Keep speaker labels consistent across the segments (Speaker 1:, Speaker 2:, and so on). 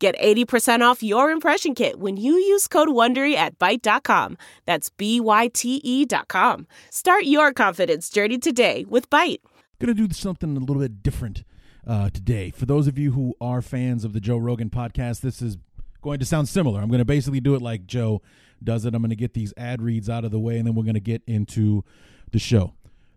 Speaker 1: Get 80% off your impression kit when you use code WONDERY at Byte.com. That's B-Y-T-E dot com. Start your confidence journey today with Byte.
Speaker 2: Gonna do something a little bit different uh, today. For those of you who are fans of the Joe Rogan podcast, this is going to sound similar. I'm to basically do it like Joe does it. I'm to get these ad reads out of the way, and then we're to get into the show.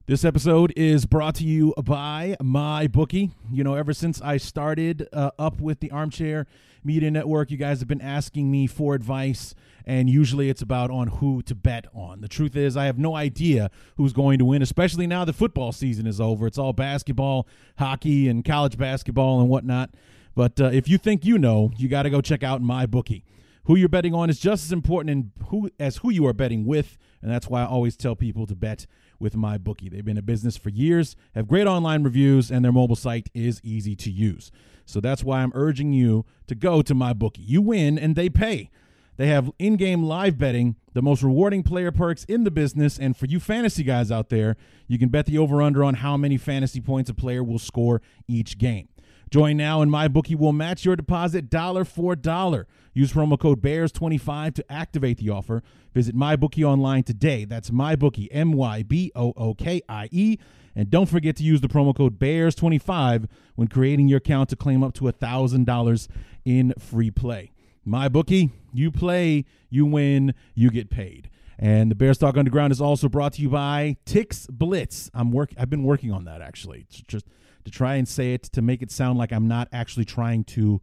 Speaker 2: This episode is brought to you by my bookie. You know, ever since I started uh, up with the Armchair Media Network, you guys have been asking me for advice, and usually it's about on who to bet on. The truth is, I have no idea who's going to win, especially now the football season is over. It's all basketball, hockey, and college basketball and whatnot. But uh, if you think you know, you got to go check out my bookie. Who you're betting on is just as important in who as who you are betting with, and that's why I always tell people to bet with my bookie. They've been in business for years, have great online reviews, and their mobile site is easy to use. So that's why I'm urging you to go to my bookie. You win and they pay. They have in-game live betting, the most rewarding player perks in the business, and for you fantasy guys out there, you can bet the over/under on how many fantasy points a player will score each game. Join now and MyBookie will match your deposit dollar for dollar. Use promo code BEARS25 to activate the offer. Visit MyBookie online today. That's MyBookie, M Y B O O K I E. And don't forget to use the promo code BEARS25 when creating your account to claim up to $1,000 in free play. MyBookie, you play, you win, you get paid. And the Bears Talk Underground is also brought to you by Tix Blitz. I'm work I've been working on that actually. It's just to try and say it to make it sound like I'm not actually trying to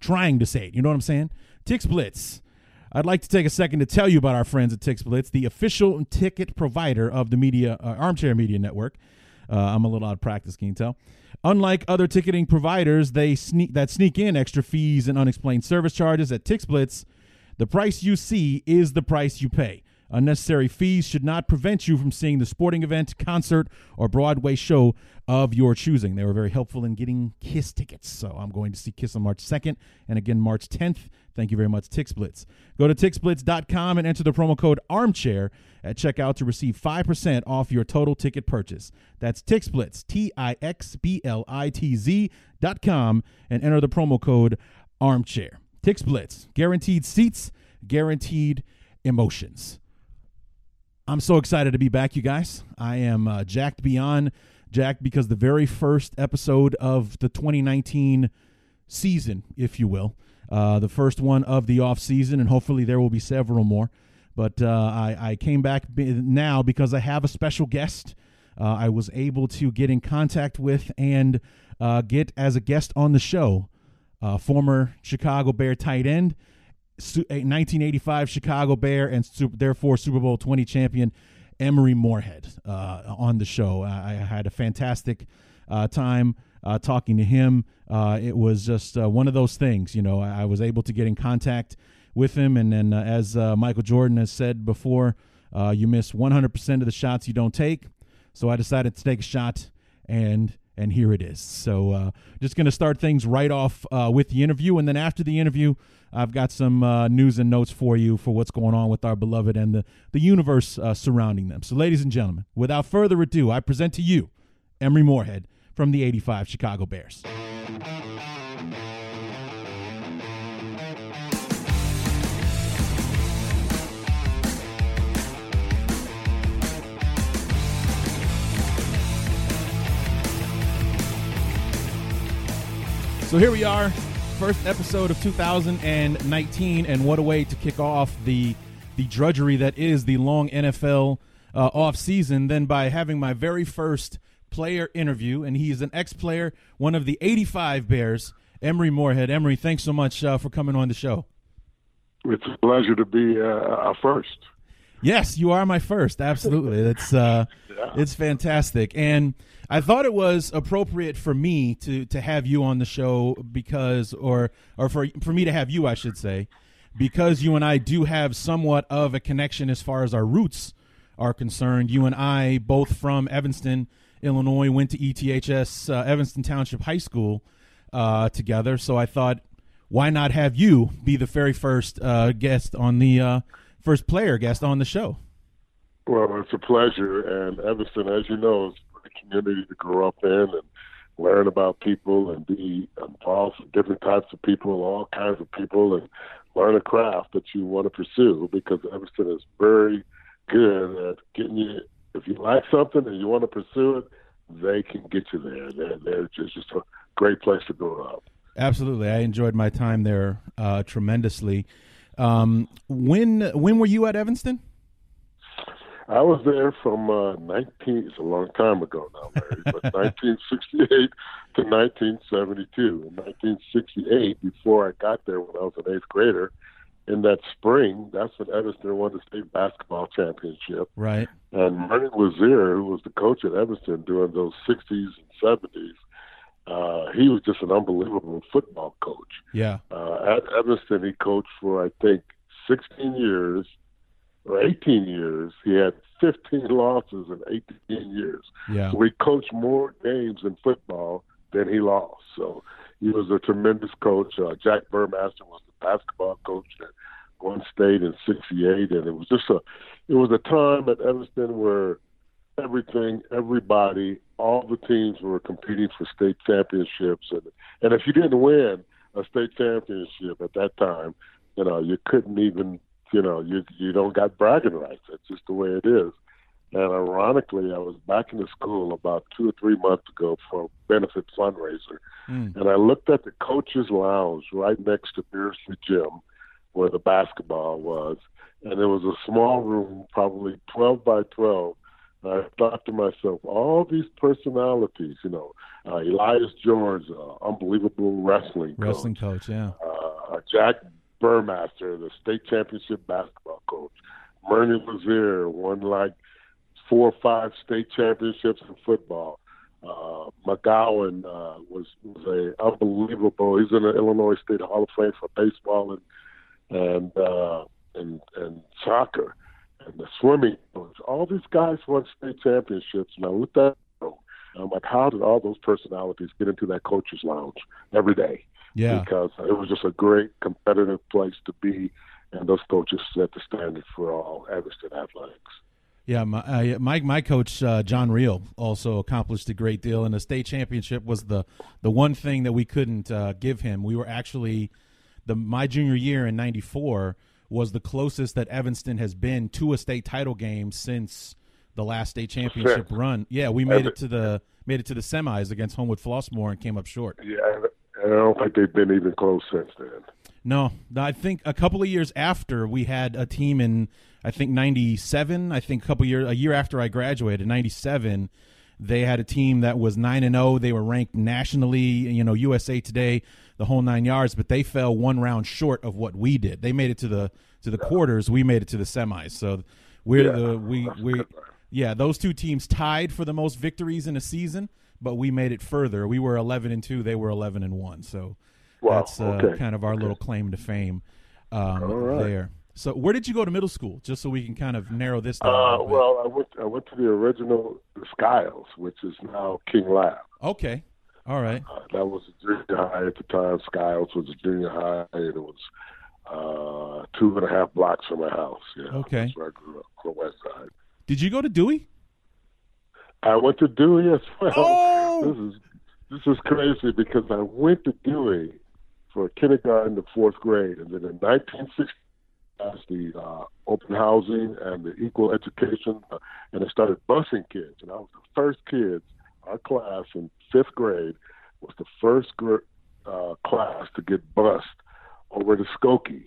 Speaker 2: trying to say it. You know what I'm saying? Tix Blitz. I'd like to take a second to tell you about our friends at Tix Blitz, the official ticket provider of the media uh, Armchair Media Network. Uh, I'm a little out of practice, can you tell? Unlike other ticketing providers, they sneak that sneak in extra fees and unexplained service charges at Tix Blitz. The price you see is the price you pay. Unnecessary fees should not prevent you from seeing the sporting event, concert, or Broadway show of your choosing. They were very helpful in getting Kiss tickets. So I'm going to see Kiss on March 2nd and again March 10th. Thank you very much, TixBlitz. Go to tixblitz.com and enter the promo code armchair at checkout to receive 5% off your total ticket purchase. That's TixBlitz, T I X B L I T Z.com, and enter the promo code armchair. TixBlitz, guaranteed seats, guaranteed emotions. I'm so excited to be back, you guys. I am uh, jacked beyond jacked because the very first episode of the 2019 season, if you will, uh, the first one of the off season, and hopefully there will be several more. But uh, I, I, came back now because I have a special guest. Uh, I was able to get in contact with and uh, get as a guest on the show, uh, former Chicago Bear tight end 1985 Chicago Bear and super, therefore Super Bowl 20 champion Emery Moorehead uh, on the show. I, I had a fantastic uh, time uh, talking to him. Uh, it was just uh, one of those things, you know. I, I, was able to get in contact with him, and then uh, as Michael Jordan has said before, you miss 100% of the shots you don't take. So I decided to take a shot and and here it is. So, uh, just going to start things right off uh, with the interview, and then after the interview, I've got some uh, news and notes for you for what's going on with our beloved and the, the universe uh, surrounding them. So, ladies and gentlemen, without further ado, I present to you Emery Moorehead from the 85 Chicago Bears. So here we are first episode of 2019, and what a way to kick off the the drudgery that is the long NFL uh, off season. Then by having my very first player interview, and he's an ex player, one of the 85 Bears, Emery Moorehead. Emery, thanks so much uh, for coming on the show.
Speaker 3: It's a pleasure to be uh, first.
Speaker 2: Yes, you are my first. Absolutely, it's uh, yeah. it's fantastic, and I thought it was appropriate for me to to have you on the show because, or or for for me to have you, I should say, because you and I do have somewhat of a connection as far as our roots are concerned. You and I, both from Evanston, Illinois, went to ETHS uh, Evanston Township High School uh, together. So I thought, why not have you be the very first uh, guest on the uh, first player guest on the show?
Speaker 3: Well, it's a pleasure. And Evanston, as you know, is a community to grow up in and learn about people and be involved with different types of people, all kinds of people, and learn a craft that you want to pursue because Evanston is very good at getting you. If you like something and you want to pursue it, they can get you there. They're, they're just, just a great place to grow up.
Speaker 2: Absolutely, I enjoyed my time there uh, tremendously. Um, when when were you at Evanston?
Speaker 3: I was there from uh, 19. It's a long time ago now, Larry, but 1968 to 1972. In 1968, before I got there, when I was an eighth grader, in that spring, that's when Evanston won the state basketball championship.
Speaker 2: Right.
Speaker 3: And Martin Lazier, who was the coach at Evanston during those 60s and 70s, uh, he was just an unbelievable football coach.
Speaker 2: Yeah.
Speaker 3: Uh, at Evanston, he coached for I think 16 years or 18 years. He had 15 losses in 18 years.
Speaker 2: Yeah.
Speaker 3: So he coached more games in football than he lost. So he was a tremendous coach. Uh, Jack Burmaster was the basketball coach at one state in '68, and it was just a, it was a time at Evanston where everything, everybody, all the teams were competing for state championships, and and if you didn't win a state championship at that time, you know you couldn't even, you know, you you don't got bragging rights. That's just the way it is. And ironically, I was back in the school about two or three months ago for a benefit fundraiser,
Speaker 2: Mm.
Speaker 3: and I looked at the coaches' lounge right next to Beardsley Gym, where the basketball was, and there was a small room, probably 12 by 12. I thought to myself, all these personalities, you know, uh, Elias George, uh, unbelievable wrestling coach,
Speaker 2: Wrestling coach. Yeah.
Speaker 3: uh, Jack Burmaster, the state championship basketball coach, Murney Lazier won like four or five state championships in football. Uh, McGowan uh, was was a unbelievable. He's in the Illinois State Hall of Fame for baseball and and uh, and and soccer and the swimming coach. All these guys won state championships, and I looked at them. I'm like, how did all those personalities get into that coach's lounge every day?
Speaker 2: Yeah.
Speaker 3: because it was just a great competitive place to be, and those coaches set the standard for all Evanston athletics.
Speaker 2: Yeah, my uh, my, my coach uh, John Reel also accomplished a great deal, and the state championship was the the one thing that we couldn't uh, give him. We were actually the my junior year in '94 was the closest that Evanston has been to a state title game since the last state championship run. Yeah, we made it to the made it to the semis against Homewood Flossmoor and came up short.
Speaker 3: Yeah, and, I don't think they've been even close since then.
Speaker 2: No, I think a couple of years after we had a team in I think 97, I think a couple years a year after I graduated, in 97, they had a team that was 9 and 0. They were ranked nationally, you know, USA Today, the whole 9 yards, but they fell one round short of what we did. They made it to the to the quarters, we made it to the semis. So we're
Speaker 3: Yeah,
Speaker 2: the we we yeah, those two teams tied for the most victories in a season, but we made it further. We were 11 and 2, they were 11 and 1. So
Speaker 3: Wow,
Speaker 2: that's uh,
Speaker 3: okay,
Speaker 2: kind of our
Speaker 3: okay.
Speaker 2: little claim to fame um,
Speaker 3: right.
Speaker 2: there. So, where did you go to middle school? Just so we can kind of narrow this down.
Speaker 3: Uh, well, I went I went to the original Skiles, which is now King Lab.
Speaker 2: okay, all right,
Speaker 3: Uh, that was a junior high at the time. Skiles was a junior high, and it was uh, two and a half blocks from my house. Yeah,
Speaker 2: Okay.
Speaker 3: that's where I grew up on the west side.
Speaker 2: Did you go to Dewey?
Speaker 3: I went to Dewey as well.
Speaker 2: Oh!
Speaker 3: This is this is crazy because I went to Dewey for kindergarten to fourth grade, and then in 1960, as the uh, open housing and the equal education, uh, and I started busing kids, and I was the first kids. Our class in fifth grade was the first gr- uh, class to get bused over to Skokie.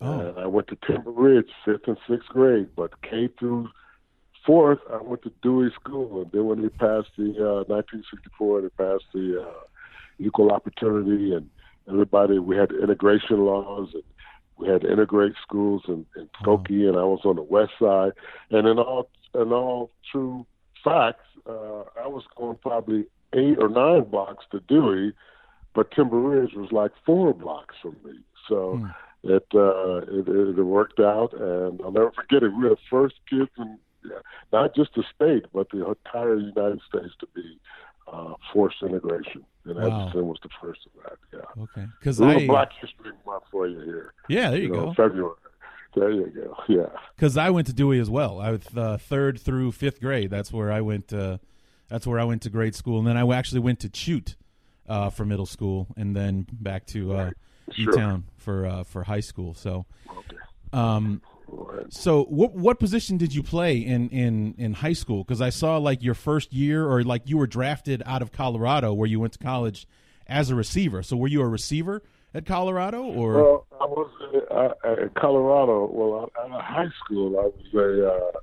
Speaker 2: Oh.
Speaker 3: And I went to Timber Ridge, fifth and sixth grade, but K through fourth, I went to Dewey School, and then when they passed the uh, 1964, they passed the uh, equal opportunity, and everybody. We had integration laws, and we had to integrate schools in, in Skokie, and I was on the west side. And in all, in all true facts, uh, I was going probably eight or nine blocks to Dewey, but Timber Ridge was like four blocks from me. So.
Speaker 2: Hmm.
Speaker 3: it, uh, it it worked out, and I'll never forget it. We were the first kids in yeah, not just the state, but the entire United States to be uh, forced integration. And wow. Evanston was the first of that. Yeah.
Speaker 2: Okay. Because
Speaker 3: I Black History Month for you here.
Speaker 2: Yeah, there you,
Speaker 3: you
Speaker 2: know,
Speaker 3: go. February. There you go. Yeah.
Speaker 2: Because I went to Dewey as well. I was uh, third through fifth grade. That's where I went. Uh, that's where I went to grade school, and then I actually went to Choate uh, for middle school, and then back to uh,
Speaker 3: sure.
Speaker 2: E-Town for uh, for high school. So, um, so what what position did you play in in in high school? Because I saw like your first year, or like you were drafted out of Colorado, where you went to college as a receiver. So were you a receiver at Colorado, or?
Speaker 3: Well, I was uh, at Colorado. Well, out of high school, I was a uh,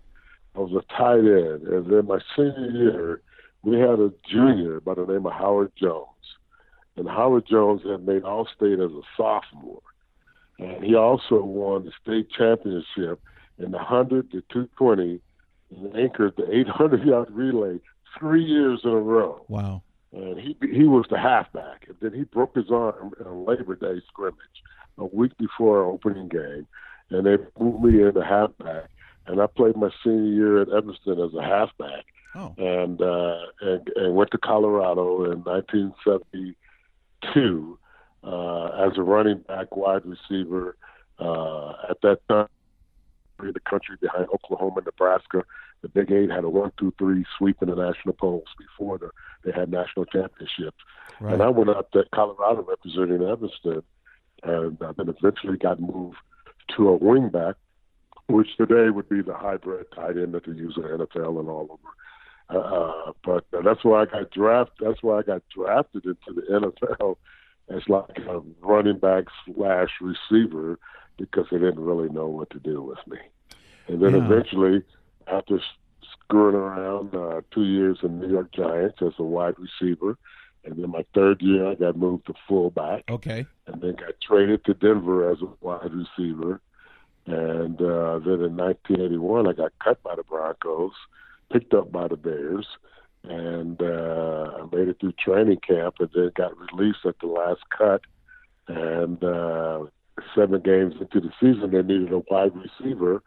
Speaker 3: I was a tight end, and then my senior year, we had a junior by the name of Howard Jones, and Howard Jones had made All State as a sophomore and he also won the state championship in the 100 to 220 and anchored the 800 yard relay three years in a row.
Speaker 2: Wow.
Speaker 3: And he he was the halfback. And then he broke his arm in a Labor Day scrimmage a week before our opening game. And they moved me into halfback. And I played my senior year at Evanston as a halfback.
Speaker 2: Oh.
Speaker 3: And, uh, and and went to Colorado in 1972 uh, as a running back, wide receiver. Uh, at that time, in the country behind Oklahoma, and Nebraska, the Big Eight had a one-two-three sweep in the national polls before the, they had national championships. Right. And I went out to Colorado representing Evanston, and uh, then eventually got moved to a wingback, which today would be the hybrid tight end that they use in the NFL and all over. Uh, uh but uh, that's why I got drafted. That's why I got drafted into the NFL as like a running back slash receiver because they didn't really know what to do with me. And then yeah. eventually, after screwing around uh, two years in New York Giants as a wide receiver, and then my third year I got moved to fullback.
Speaker 2: Okay.
Speaker 3: And then got traded to Denver as a wide receiver. And uh, then in 1981 I got cut by the Broncos, picked up by the Bears, and uh, made it through training camp, and then got released at the last cut. And uh, seven games into the season, they needed a wide receiver,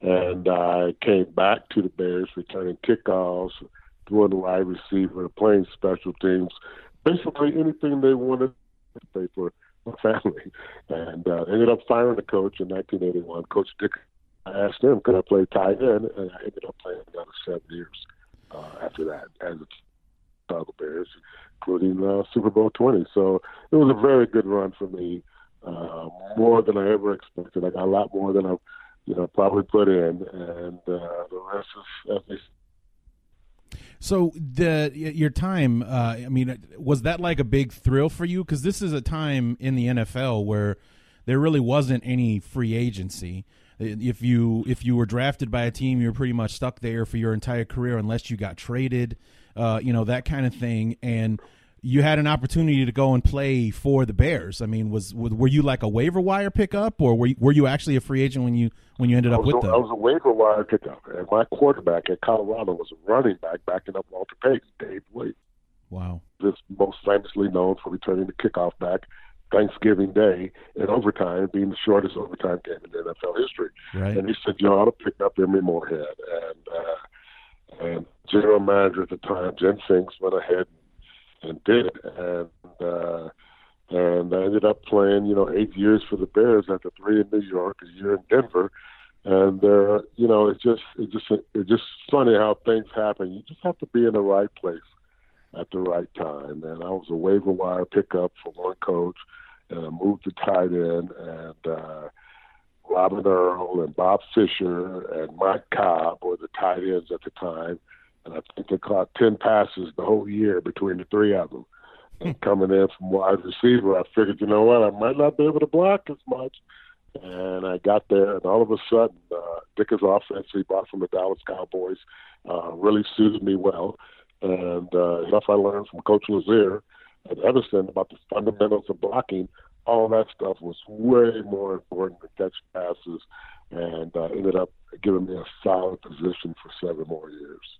Speaker 3: and I came back to the Bears, returning kickoffs, doing the wide receiver, playing special teams, basically anything they wanted to pay for my family. And uh, ended up firing the coach in 1981, Coach Dick. I asked him, could I play tight end? And I ended up playing another seven years uh, after that as the Chicago Bears, including uh, Super Bowl 20. So it was a very good run for me, uh, more than I ever expected. I got a lot more than I, you know, probably put in, and uh, the rest is they
Speaker 2: so the your time, uh, I mean, was that like a big thrill for you? Because this is a time in the NFL where there really wasn't any free agency if you if you were drafted by a team, you're pretty much stuck there for your entire career unless you got traded, uh, you know that kind of thing. And you had an opportunity to go and play for the Bears. I mean, was were you like a waiver wire pickup, or were you, were you actually a free agent when you when you ended up with
Speaker 3: a,
Speaker 2: them?
Speaker 3: I was a waiver wire pickup, and my quarterback at Colorado was a running back backing up Walter Payton, Dave Williams.
Speaker 2: Wow.
Speaker 3: This most famously known for returning the kickoff back Thanksgiving Day in overtime being the shortest overtime game in NFL history.
Speaker 2: Right.
Speaker 3: And he said, you ought to pick up Emery Moorehead. And, uh, and general manager at the time, Jim Finks, went ahead and did it. And, uh, and I ended up playing, you know, eight years for the Bears after three in New York, a year in Denver. And, uh, you know, it's just, it's just, it's just funny how things happen. You just have to be in the right place at the right time. And I was a waiver wire pickup for one coach and I moved to tight end, and uh, Robin Earl and Bob Fisher and Mike Cobb were the tight ends at the time, and I think they caught ten passes the whole year between the three of them. And coming in from wide receiver, I figured, you know what, I might not be able to block as much. And I got there, and all of a sudden, uh, Dick's offense he brought from the Dallas Cowboys uh, really suited me well. And uh, stuff I learned from Coach Lazier at Evanston about the fundamentals of blocking, all that stuff was way more important than catch passes, and uh, ended up giving me a solid position for seven more years.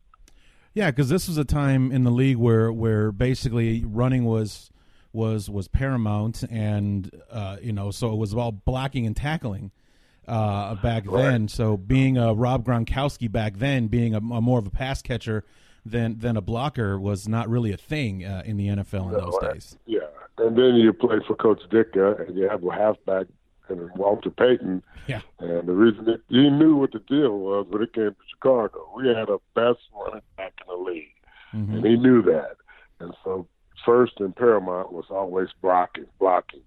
Speaker 2: Yeah, because this was a time in the league where where basically running was was was paramount, and uh, you know, so it was all blocking and tackling uh, back right. then. So being a Rob Gronkowski back then, being a, a, more of a pass catcher than than a blocker was not really a thing uh, in the NFL in no, those days.
Speaker 3: Yeah, and then you play for Coach Ditka, and you have a halfback and Walter Payton.
Speaker 2: Yeah.
Speaker 3: And the reason that he knew what the deal was when it came to Chicago, we had a best running back in the league, mm-hmm. and he knew that. And so first and paramount was always blocking, blocking.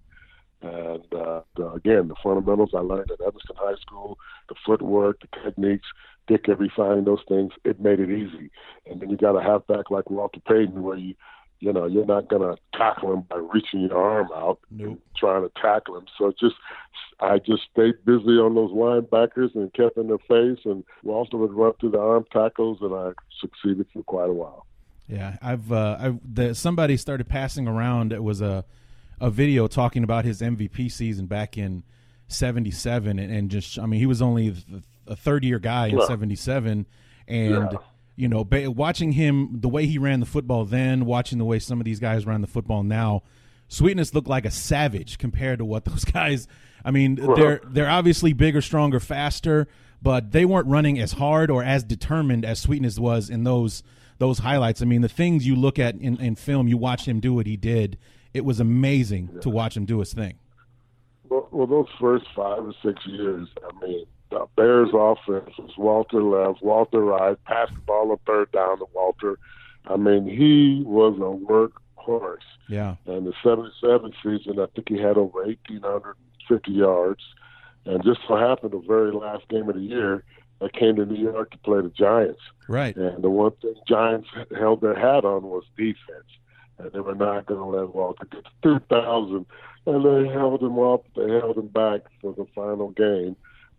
Speaker 3: And uh, the, again, the fundamentals I learned at Evanston High School, the footwork, the techniques, Dick refined those things. It made it easy. And then you got a halfback like Walter Payton, where you, you know, you're not going to tackle him by reaching your arm out,
Speaker 2: nope.
Speaker 3: trying to tackle him. So just, I just stayed busy on those linebackers and kept in their face. And Walter would run through the arm tackles, and I succeeded for quite a while.
Speaker 2: Yeah, I've, uh, I've the, somebody started passing around. It was a a video talking about his MVP season back in '77, and, and, just I mean he was only a third year guy in '77, and yeah. you know ba- watching him the way he ran the football then, watching the way some of these guys ran the football now. Sweetness looked like a savage compared to what those guys. I mean, they're they're obviously bigger, stronger, faster, but they weren't running as hard or as determined as Sweetness was in those those highlights. I mean, the things you look at in, in film, you watch him do what he did, it was amazing yeah. to watch him do his thing.
Speaker 3: Well, well, those first five or six years, I mean, the Bears' offense was Walter left, Walter right, pass the ball on third down to Walter. I mean, he was a workhorse.
Speaker 2: Yeah.
Speaker 3: And the 77 season, I think he had over 1,850 yards. And just so happened, the very last game of the year, I came to New York to play the Giants.
Speaker 2: Right.
Speaker 3: And the one thing Giants held their hat on was defense and they were not going to let Walter get to 2,000. And they held him up. They held him back for the final game.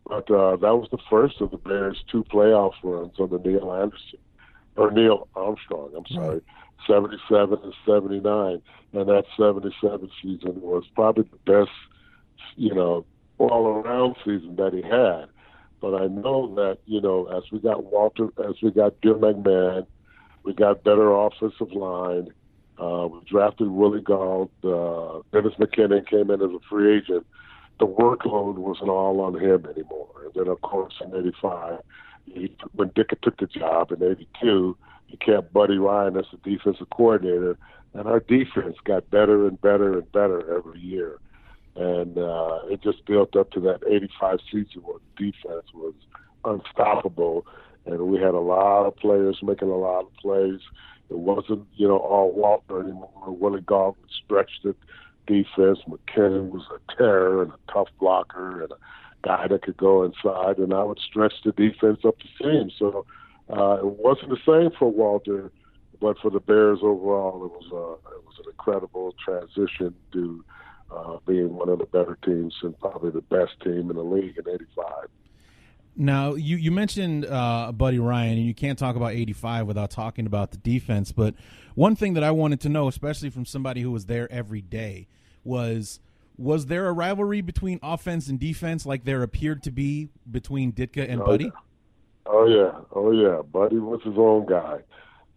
Speaker 3: But uh, that was the first of the Bears' two playoff runs under Neil Anderson, or Neil Armstrong, I'm sorry, right. 77 and 79. And that 77 season was probably the best, you know, all around season that he had. But I know that, you know, as we got Walter, as we got Bill McMahon, we got better offensive line uh, we drafted Willie Gault. Uh, Dennis McKinnon came in as a free agent. The workload wasn't all on him anymore. And then, of course, in '85, he, when Ditka took the job in '82, he kept Buddy Ryan as the defensive coordinator, and our defense got better and better and better every year. And uh, it just built up to that '85 season where the defense was unstoppable, and we had a lot of players making a lot of plays. It wasn't, you know, all Walter anymore. Willie Gault stretched the defense. McKinnon was a terror and a tough blocker and a guy that could go inside, and I would stretch the defense up the seam. So uh, it wasn't the same for Walter, but for the Bears overall, it was uh, it was an incredible transition to uh, being one of the better teams and probably the best team in the league in '85.
Speaker 2: Now, you, you mentioned uh, Buddy Ryan, and you can't talk about 85 without talking about the defense. But one thing that I wanted to know, especially from somebody who was there every day, was was there a rivalry between offense and defense like there appeared to be between Ditka and
Speaker 3: oh,
Speaker 2: Buddy?
Speaker 3: Yeah. Oh, yeah. Oh, yeah. Buddy was his own guy.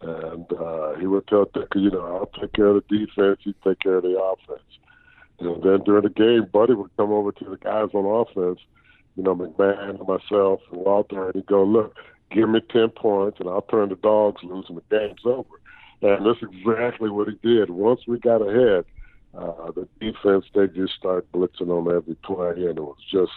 Speaker 3: And uh, he would tell Ditka, you know, I'll take care of the defense, you take care of the offense. And then during the game, Buddy would come over to the guys on offense – you know, McMahon and myself and Walter, and he'd go, look, give me 10 points and I'll turn the dogs loose and the game's over. And that's exactly what he did. Once we got ahead, uh, the defense, they just started blitzing on every play, and it was just,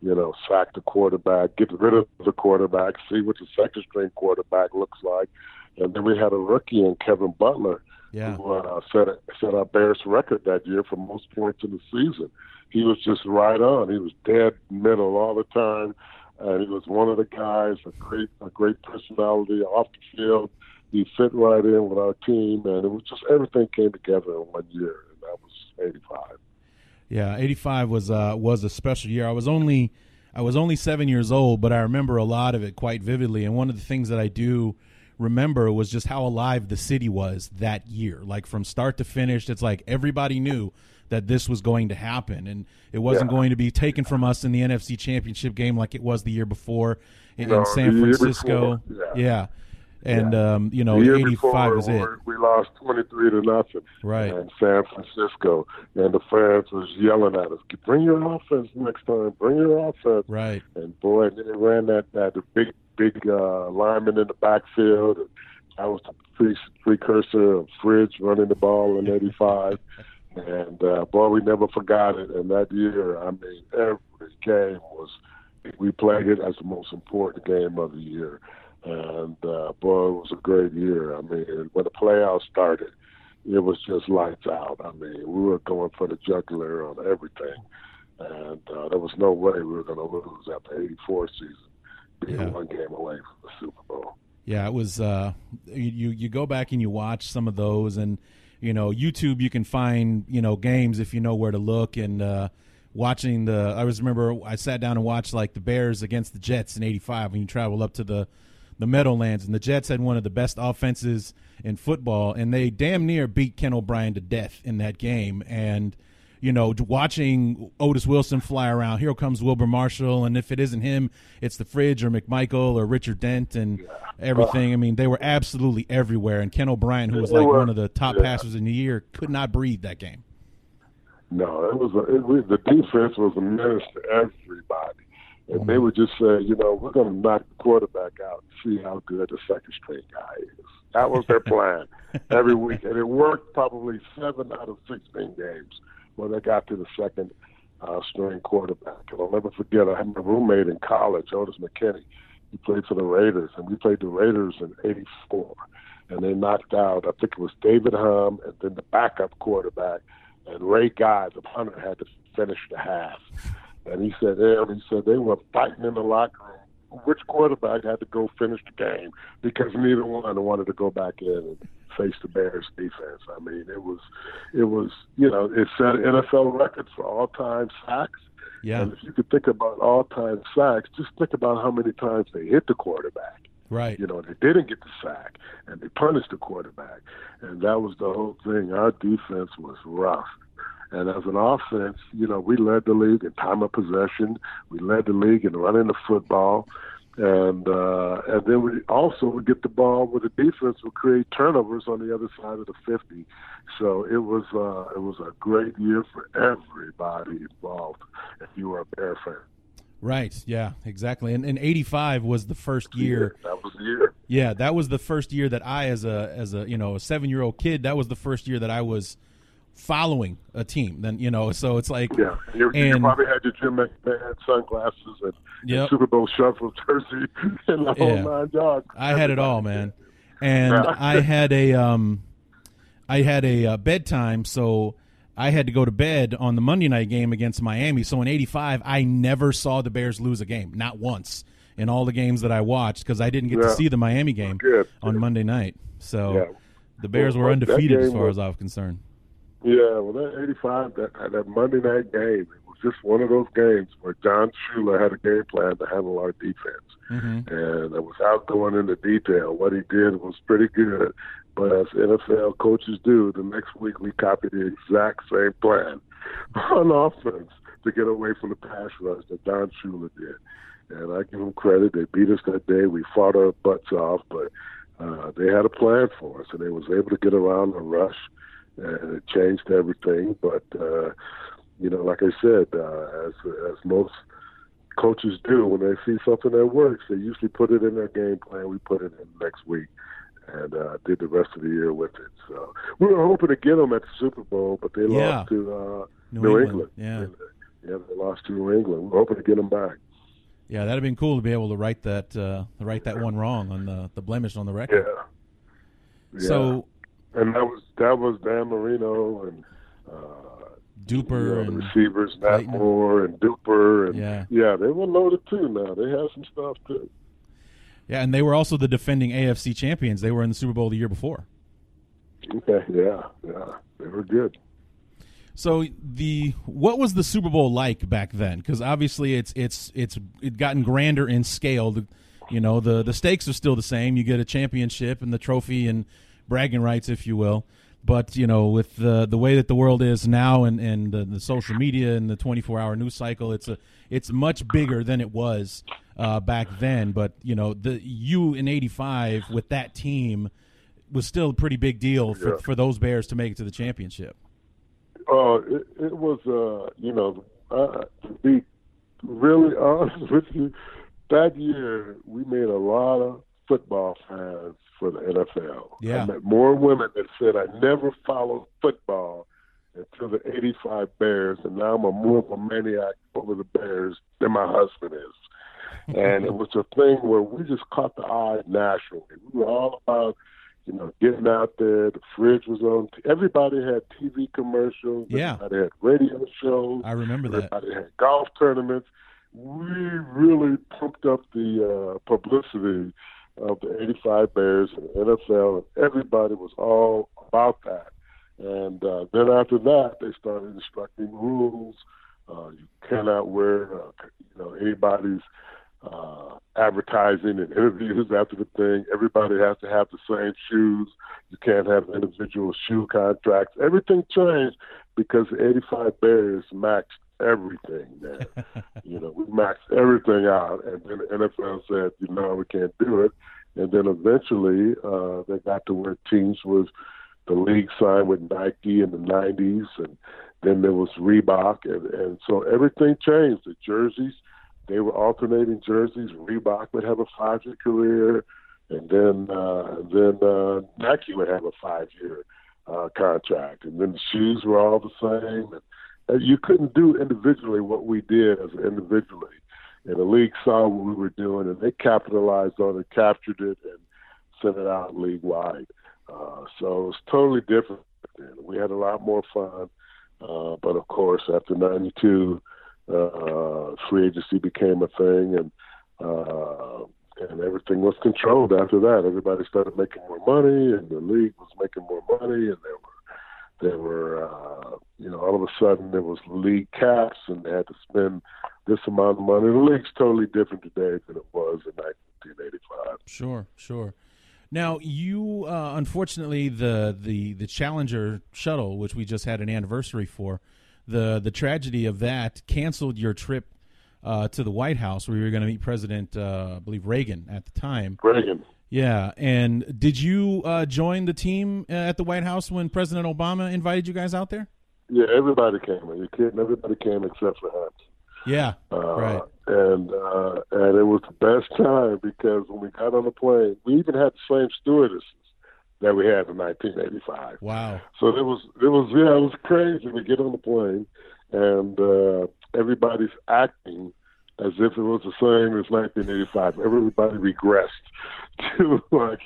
Speaker 3: you know, sack the quarterback, get rid of the quarterback, see what the second string quarterback looks like. And then we had a rookie in Kevin Butler
Speaker 2: yeah.
Speaker 3: who uh, set, set our Bears record that year for most points in the season he was just right on. He was dead middle all the time, and he was one of the guys, a great, a great personality off the field. He fit right in with our team, and it was just everything came together in one year, and that was '85.
Speaker 2: Yeah, '85 was uh, was a special year. I was only I was only seven years old, but I remember a lot of it quite vividly. And one of the things that I do remember was just how alive the city was that year. Like from start to finish, it's like everybody knew that this was going to happen, and it wasn't yeah. going to be taken from us in the NFC Championship game like it was the year before in,
Speaker 3: no,
Speaker 2: in San Francisco.
Speaker 3: Yeah.
Speaker 2: yeah. and
Speaker 3: Yeah.
Speaker 2: um, you know, eighty five
Speaker 3: before,
Speaker 2: was it.
Speaker 3: we- we lost twenty three to nothing.
Speaker 2: Right.
Speaker 3: In San Francisco, and the fans was yelling at us, "Bring your offense next time! Bring your offense!"
Speaker 2: Right.
Speaker 3: And boy, and then they ran that that big big uh, lineman in the backfield. That was the pre- precursor of Fridge running the ball in '85. and uh, boy, we never forgot it. And that year, I mean, every game was we played it as the most important game of the year. And uh, boy, it was a great year. I mean, when the playoffs started, it was just lights out. I mean, we were going for the jugular on everything, and uh, there was no way we were going to lose after '84 season, being
Speaker 2: Yeah.
Speaker 3: one game away from the Super Bowl.
Speaker 2: Yeah, it was. Uh, you you go back and you watch some of those, and you know YouTube. You can find you know games if you know where to look. And uh, watching the, I was remember I sat down and watched like the Bears against the Jets in '85 when you travel up to the the Meadowlands, and the Jets had one of the best offenses in football, and they damn near beat Ken O'Brien to death in that game. And you know, watching Otis Wilson fly around. Here comes Wilber Marshall, and if it isn't him, it's the Fridge or McMichael or Richard Dent and everything. I mean, they were absolutely everywhere. And Ken O'Brien, who was like
Speaker 3: were.
Speaker 2: one of the top
Speaker 3: Yeah.
Speaker 2: passers in the year, could not breathe that game.
Speaker 3: No, it was a, it, we, the defense was a menace to everybody, and they mm-hmm. would just say, you know, we're going to knock the quarterback out and see how good the second string guy is. That was their plan every week, and it worked probably seven out of sixteen games when they got to the second uh, string quarterback. And I'll never forget, I had my roommate in college, Odis McKinney. He played for the Raiders, and we played the Raiders in '84, and they knocked out, I think it was David Humm, and then the backup quarterback and Ray Guy, the punter, had to finish the half. And he said, yeah, he said they were fighting in the locker room. Which quarterback had to go finish the game because neither one wanted to go back in and face the Bears defense. I mean, it was, it was, you know, it set NFL records for all-time sacks.
Speaker 2: Yeah,
Speaker 3: And if you could think about all-time sacks, just think about how many times they hit the quarterback.
Speaker 2: right.
Speaker 3: You know, they didn't get the sack, and they punished the quarterback, and that was the whole thing. Our defense was rough, and as an offense, you know, we led the league in time of possession. We led the league in running the football, and uh, and then we also would get the ball where the defense would create turnovers on the other side of the fifty. So it was uh, it was a great year for everybody involved. If you were a Bear fan,
Speaker 2: Right. Yeah, exactly. And, and 85 was the first year.
Speaker 3: that was the year.
Speaker 2: Yeah, that was the first year that I, as a as a you know a seven year old kid, that was the first year that I was following a team. Then you know, so it's like
Speaker 3: Yeah, you, you
Speaker 2: And-
Speaker 3: probably had your Jim McMahon sunglasses and, and Super Bowl shuffle jersey and the whole
Speaker 2: Yeah.
Speaker 3: nine yards.
Speaker 2: I had it all, man. And
Speaker 3: Yeah.
Speaker 2: I had a um, I had a uh, bedtime, so I had to go to bed on the Monday night game against Miami. So in '85, I never saw the Bears lose a game, not once in all the games that I watched, because I didn't get to see the Miami game
Speaker 3: Good.
Speaker 2: on Monday night. So
Speaker 3: Yeah.
Speaker 2: the Bears
Speaker 3: Well,
Speaker 2: were undefeated as far
Speaker 3: was-
Speaker 2: as I was concerned.
Speaker 3: Yeah, well, that '85, that that Monday night game, it was just one of those games where John Shula had a game plan to handle our defense,
Speaker 2: hmm
Speaker 3: and without going into detail, what he did was pretty good. But as NFL coaches do, the next week we copied the exact same plan on offense to get away from the pass rush that Don Shula did. And I give them credit; they beat us that day. We fought our butts off, but uh, they had a plan for us, and they was able to get around the rush, and it changed everything. But uh, you know, like I said, uh, as as most coaches do when they see something that works, they usually put it in their game plan. We put it in next week, and uh, did the rest of the year with it. So we were hoping to get them at the Super Bowl, but they
Speaker 2: Yeah.
Speaker 3: lost to uh,
Speaker 2: New,
Speaker 3: New,
Speaker 2: England,
Speaker 3: England.
Speaker 2: yeah,
Speaker 3: uh, yeah, they lost to New England. We We're hoping to get them back.
Speaker 2: yeah, that'd have been cool to be able to write that uh, right that one wrong on the the blemish on the
Speaker 3: Yeah.
Speaker 2: record.
Speaker 3: yeah.
Speaker 2: So
Speaker 3: and that was that was Dan Marino and uh,
Speaker 2: Duper
Speaker 3: you know, the
Speaker 2: and
Speaker 3: receivers Mark
Speaker 2: Clayton.
Speaker 3: Moore and Duper and
Speaker 2: Yeah.
Speaker 3: yeah, they were loaded too. Now they had some stuff too.
Speaker 2: yeah, and they were also the defending AFC champions. They were in the Super Bowl the year before.
Speaker 3: Okay, yeah, yeah, they were good.
Speaker 2: So the what was the Super Bowl like back then? Because obviously it's it's it's it gotten grander in scale. The, you know the the stakes are still the same. You get a championship and the trophy and bragging rights, if you will. But you know, with the the way that the world is now, and and the, the social media and the 24 hour news cycle, it's a it's much bigger than it was uh, back then. But you know, the you in '85 with that team was still a pretty big deal for,
Speaker 3: Yeah.
Speaker 2: for those Bears to make it to the championship.
Speaker 3: Uh, it, it was, uh, you know, uh, to be really honest with you, that year we made a lot of football fans for the NFL.
Speaker 2: Yeah.
Speaker 3: I met more women that said I never followed football until the 85 Bears, and now I'm a more of a maniac over the Bears than my husband is. and it was a thing where we just caught the eye nationally. We were all about, you know, getting out there. The fridge was on. Everybody had TV commercials.
Speaker 2: Yeah.
Speaker 3: Everybody had radio shows.
Speaker 2: I remember that.
Speaker 3: Everybody had golf tournaments. We really pumped up the uh, publicity of the 85 Bears and the NFL, and everybody was all about that. And uh, then after that, they started instructing rules. Uh, you cannot wear, uh, you know, anybody's uh, advertising and interviews after the thing. Everybody has to have the same shoes. You can't have individual shoe contracts. Everything changed because the 85 Bears matched everything there. you know, we maxed everything out, and then the NFL said, you know, we can't do it. And then eventually, uh, they got to where teams was the league signed with Nike in the '90s, and then there was Reebok, and, and so everything changed. The jerseys, they were alternating jerseys. Reebok would have a five-year career, and then uh, then uh, Nike would have a five-year uh, contract, and then the shoes were all the same. And, and you couldn't do individually what we did as individually. And the league saw what we were doing, and they capitalized on it, captured it, and sent it out league wide. Uh, so it was totally different. We had a lot more fun. Uh, but of course, after '92, uh, free agency became a thing, and uh, and everything was controlled after that. Everybody started making more money, and the league was making more money, and there were there were uh, you know all of a sudden there was league caps, and they had to spend this amount of money. The league's totally different today than it was in 1985.
Speaker 2: Sure, sure. Now you, uh, unfortunately, the, the the Challenger shuttle, which we just had an anniversary for, the the tragedy of that canceled your trip uh, to the White House, where you were going to meet President, uh, I believe Reagan at the time.
Speaker 3: Reagan.
Speaker 2: Yeah, and did you uh, join the team uh, at the White House when President Obama invited you guys out there?
Speaker 3: Yeah, everybody came. Are you kidding? Everybody came except for us.
Speaker 2: Yeah,
Speaker 3: Uh,
Speaker 2: right.
Speaker 3: And uh, and it was the best time because when we got on the plane, we even had the same stewardesses that we had in 1985.
Speaker 2: Wow.
Speaker 3: So it was it was yeah it was crazy. We get on the plane and uh, everybody's acting as if it was the same as 1985. Everybody regressed to like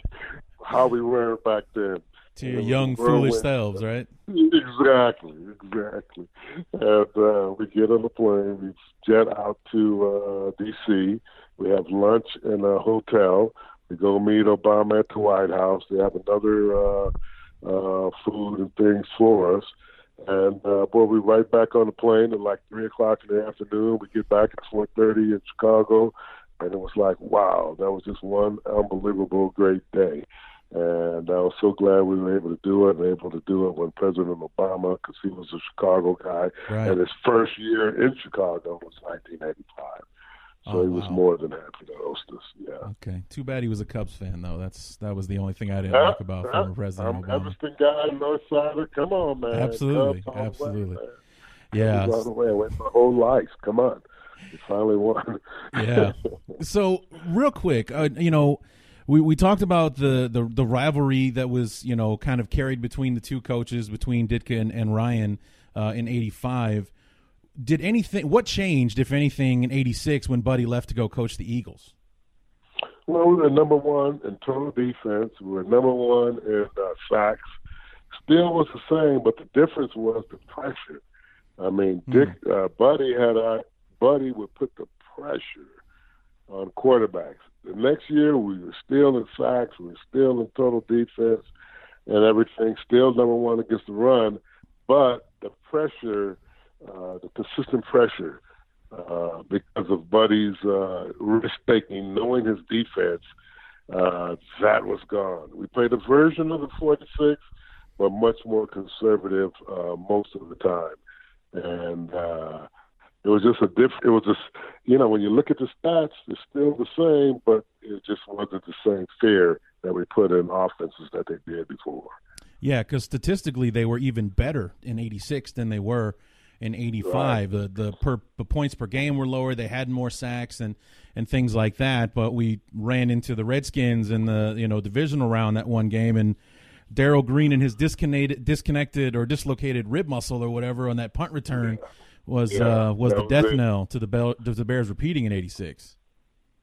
Speaker 3: how we were back then.
Speaker 2: To your young, foolish selves, right?
Speaker 3: Exactly, exactly. And uh, we get on the plane, we jet out to uh, D.C. We have lunch in a hotel. We go meet Obama at the White House. They have another uh, uh, food and things for us. And uh, boy, we right back on the plane at like three o'clock in the afternoon. We get back at four thirty in Chicago, and it was like, wow, that was just one unbelievable great day. And I was so glad we were able to do it and able to do it when President Obama, because he was a Chicago guy,
Speaker 2: Right.
Speaker 3: and his first year in Chicago was 1985. So
Speaker 2: Oh,
Speaker 3: he was
Speaker 2: wow.
Speaker 3: more than happy to host us. Yeah.
Speaker 2: Okay. Too bad he was a Cubs fan, though. That's that was the only thing I didn't
Speaker 3: Yeah,
Speaker 2: like about
Speaker 3: yeah.
Speaker 2: former President
Speaker 3: I'm
Speaker 2: Obama.
Speaker 3: Evanston guy, North Sider. Come on, man.
Speaker 2: Absolutely,
Speaker 3: Cubs the way,
Speaker 2: absolutely. Yeah.
Speaker 3: All the way. I went my whole life. Come on. We finally won.
Speaker 2: Yeah. So real quick, uh, you know, we, we talked about the, the the rivalry that was you know kind of carried between the two coaches between Ditka and, and Ryan uh, in '85. Did anything? What changed, if anything, in '86 when Buddy left to go coach the Eagles?
Speaker 3: Well, we were number one in total defense. We were number one in uh, sacks. Still was the same, but the difference was the pressure. I mean, Dick, uh, Buddy had a Buddy would put the pressure on quarterbacks. The next year, we were still in sacks. We were still in total defense and everything. Still number one against the run, but the pressure, uh, the consistent pressure, uh, because of Buddy's uh, risk taking, knowing his defense, uh, that was gone. We played a version of the 46, but much more conservative uh, most of the time. And uh, it was just a diff. It was just, you know, when you look at the stats, it's still the same, but it just wasn't the same fear that we put in offenses that they did before.
Speaker 2: Yeah, because statistically they were even better in '86 than they were in '85. Right. The the per the points per game were lower. They had more sacks and and things like that. But we ran into the Redskins in the you know divisional round that one game and. Darrell Green and his disconnected, disconnected or dislocated rib muscle or whatever on that punt return was yeah, uh, was the death knell to the Bell, to the Bears repeating in '86.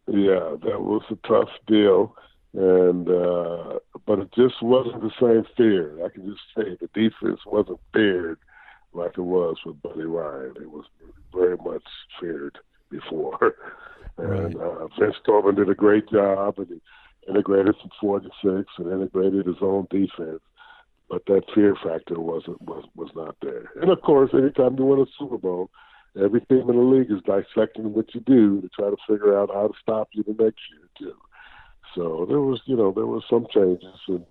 Speaker 3: Yeah, that was a tough deal, and uh, but it just wasn't the same fear. I can just say the defense wasn't feared like it was with Buddy Ryan. It was very much feared before. and right. uh, Vince Tobin did a great job, and he integrated from four to six and integrated his own defense. But that fear factor wasn't was was not there. And of course, anytime you win a Super Bowl, every team in the league is dissecting what you do to try to figure out how to stop you the next year too. So there was, you know, there was some changes, and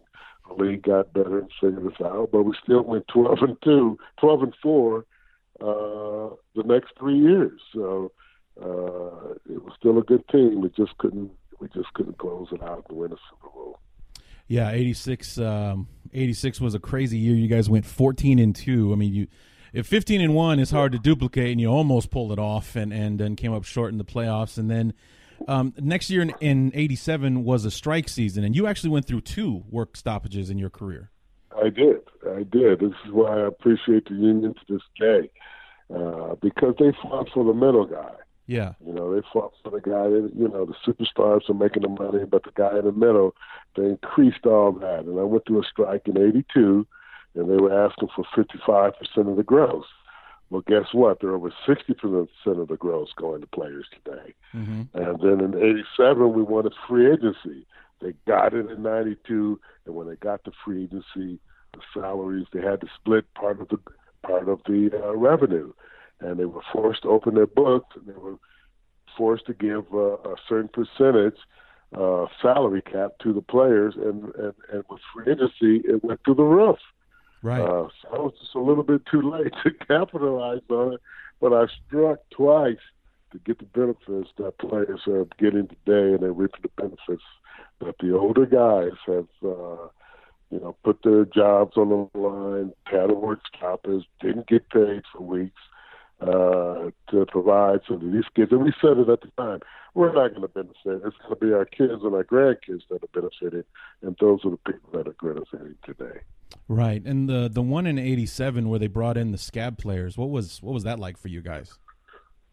Speaker 3: the league got better and figured this out. But we still went 12 and two, 12 and four uh, the next three years. So uh, it was still a good team. We just couldn't, we just couldn't close it out and win a Super Bowl.
Speaker 2: Yeah, 86, um, 86 was a crazy year. You guys went 14 and two. I mean, you if 15 and 1 is hard to duplicate and you almost pulled it off and and then came up short in the playoffs and then um, next year in, in 87 was a strike season, and you actually went through two work stoppages in your career.
Speaker 3: I did. I did. This is why I appreciate the union to this day uh, because they fought for the middle guy.
Speaker 2: Yeah.
Speaker 3: You know, they fought for the guy that, you know, the superstars are making the money, but the guy in the middle, they increased all that. And I went through a strike in 82, and they were asking for 55% of the gross. Well, guess what? There are over 60% of the gross going to players today. Mm-hmm. And then in 87, we wanted free agency. They got it in 92, and when they got the free agency, the salaries, they had to split part of the part of the uh, revenue. And they were forced to open their books, and they were forced to give uh, a certain percentage uh, salary cap to the players. And, and, and with free agency, it went through the roof.
Speaker 2: Right. Uh,
Speaker 3: so I was just a little bit too late to capitalize on it, but I struck twice to get the benefits that players are getting today, and they're reaping the benefits that the older guys have, uh, you know, put their jobs on the line, had to work stoppers, didn't get paid for weeks uh, to provide so that these kids, and we said it at the time, we're not going to benefit. It's going to be our kids and our grandkids that are benefiting, and those are the people that are benefiting today.
Speaker 2: Right, and the the one in '87 where they brought in the scab players. What was what was that like for you guys?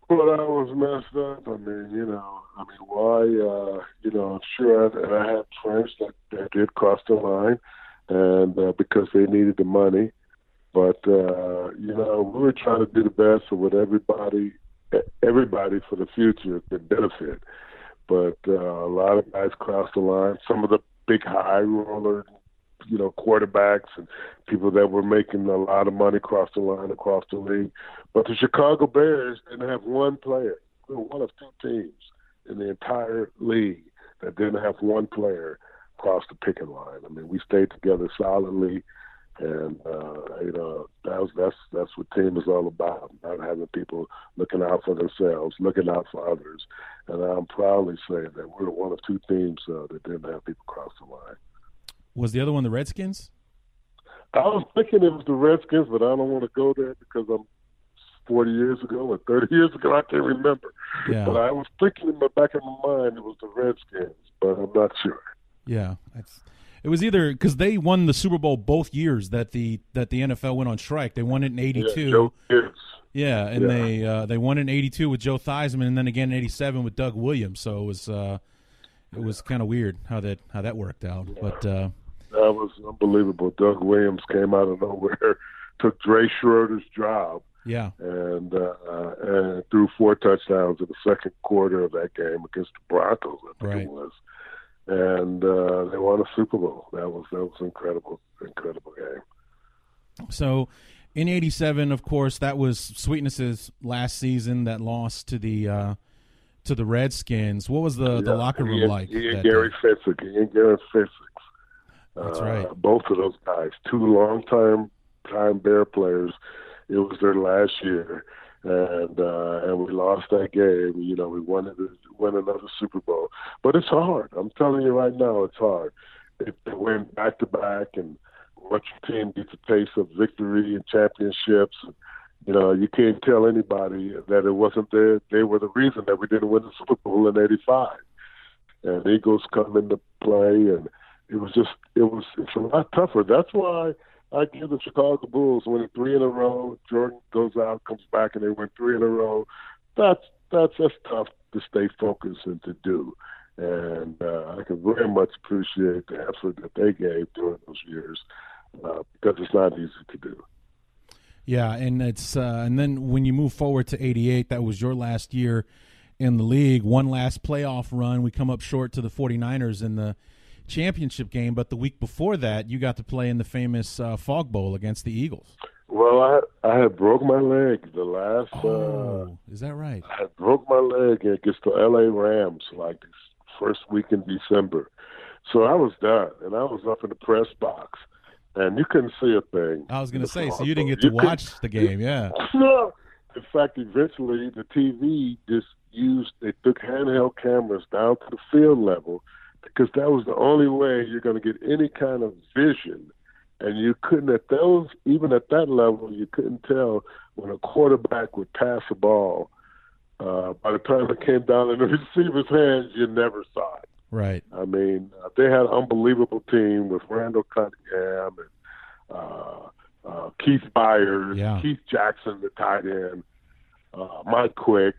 Speaker 3: Well, that was messed up. I mean, you know, I mean, why? Uh, you know, sure I, I had friends that, that did cross the line, and uh, because they needed the money. But uh, you know, we were trying to do the best for what everybody, everybody for the future could benefit. But uh, a lot of guys crossed the line. Some of the big high rollers you know, quarterbacks and people that were making a lot of money across the line, across the league. But the Chicago Bears didn't have one player. We were one of two teams in the entire league that didn't have one player cross the picking line. I mean, we stayed together solidly, and uh, you know that was, that's that's what team is all about. Not having people looking out for themselves, looking out for others. And I'm proudly saying that we're one of two teams uh, that didn't have people cross the line.
Speaker 2: Was the other one the Redskins?
Speaker 3: I was thinking it was the Redskins, but I don't want to go there because I'm 40 years ago or 30 years ago. I can't remember. Yeah. But I was thinking in the back of my mind it was the Redskins, but I'm not sure.
Speaker 2: Yeah, it's, it was either because they won the Super Bowl both years that the that the NFL went on strike. They won it in '82.
Speaker 3: Yeah,
Speaker 2: yeah, and yeah. they uh, they won in '82 with Joe Theismann, and then again in '87 with Doug Williams. So it was uh, it was kind of weird how that how that worked out. Yeah. But uh,
Speaker 3: that was unbelievable. Doug Williams came out of nowhere, took Jay Schroeder's job.
Speaker 2: Yeah.
Speaker 3: And uh, and threw four touchdowns in the second quarter of that game against the Broncos, I think
Speaker 2: right.
Speaker 3: it was. And uh, they won a Super Bowl. That was that was incredible, incredible game.
Speaker 2: So in '87, of course, that was Sweetness's last season. That lost to the uh, to the Redskins. What was the, yeah, the locker room
Speaker 3: he,
Speaker 2: like?
Speaker 3: He and Gary Fencik. He and Gary Fencik
Speaker 2: That's right.
Speaker 3: Both of those guys, two long-time time Bear players. It was their last year, and uh, and we lost that game. You know, we wanted to win another Super Bowl, but it's hard. I'm telling you right now, it's hard. If they win back to back and watch your team get the taste of victory and championships. You know, you can't tell anybody that it wasn't there. They were the reason that we didn't win the Super Bowl in '85. And Eagles come into play, and it was just it was it's a lot tougher. That's why I give the Chicago Bulls winning three in a row. Jordan goes out, comes back, and they win three in a row. That's that's that's tough to stay focused and to do. And uh, I can very much appreciate the effort that they gave during those years uh, because it's not easy to do.
Speaker 2: Yeah, and it's uh, and then when you move forward to '88, that was your last year in the league. One last playoff run. We come up short to the 49ers in the championship game, but the week before that, you got to play in the famous uh, Fog Bowl against the Eagles.
Speaker 3: Well, I I had broke my leg the last.
Speaker 2: Oh,
Speaker 3: uh,
Speaker 2: is that right?
Speaker 3: I broke my leg against the L.A. Rams like first week in December, so I was done, and I was up in the press box, and you couldn't see a thing.
Speaker 2: I was going to say, so you didn't get to
Speaker 3: couldn't-
Speaker 2: watch the game, yeah.
Speaker 3: No. In fact, eventually the TV just used, they took handheld cameras down to the field level because that was the only way you're going to get any kind of vision. And you couldn't, at those, even at that level, you couldn't tell when a quarterback would pass a ball. Uh, by the time it came down in the receiver's hands, you never saw it.
Speaker 2: Right.
Speaker 3: I mean, uh, they had an unbelievable team with Randall Cunningham and uh, uh, Keith Byars,
Speaker 2: Yeah.
Speaker 3: Keith Jackson, the tight end, uh, Mike Quick.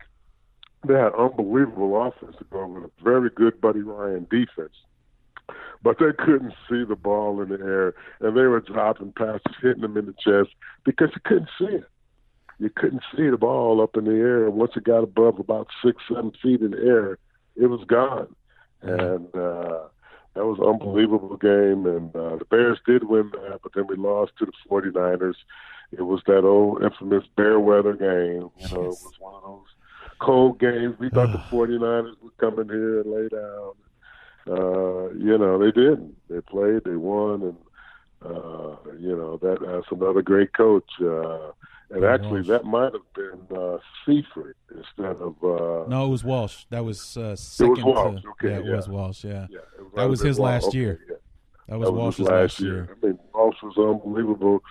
Speaker 3: They had unbelievable offense to go with a very good Buddy Ryan defense. But they couldn't see the ball in the air, and they were dropping passes, hitting them in the chest because you couldn't see it. You couldn't see the ball up in the air. Once it got above about six, seven feet in the air, it was gone and uh, that was an unbelievable game. And uh, the Bears did win that, but then we lost to the 49ers. It was that old infamous bear weather game. You know, it was one of those cold games. We thought the 49ers would come in here and lay down. Uh, you know, they didn't. They played, they won, and uh, you know that that's another great coach. Uh, and actually,
Speaker 2: Walsh.
Speaker 3: that might have been uh, Seifert instead of uh,
Speaker 2: No, it was Walsh. That was uh, second.
Speaker 3: Walsh,
Speaker 2: To,
Speaker 3: okay,
Speaker 2: yeah, it
Speaker 3: yeah.
Speaker 2: was Walsh. Yeah,
Speaker 3: Yeah, it
Speaker 2: That was his
Speaker 3: been
Speaker 2: last
Speaker 3: Walsh.
Speaker 2: year.
Speaker 3: yeah.
Speaker 2: that was
Speaker 3: That was
Speaker 2: Walsh's last year.
Speaker 3: I mean, Walsh was unbelievable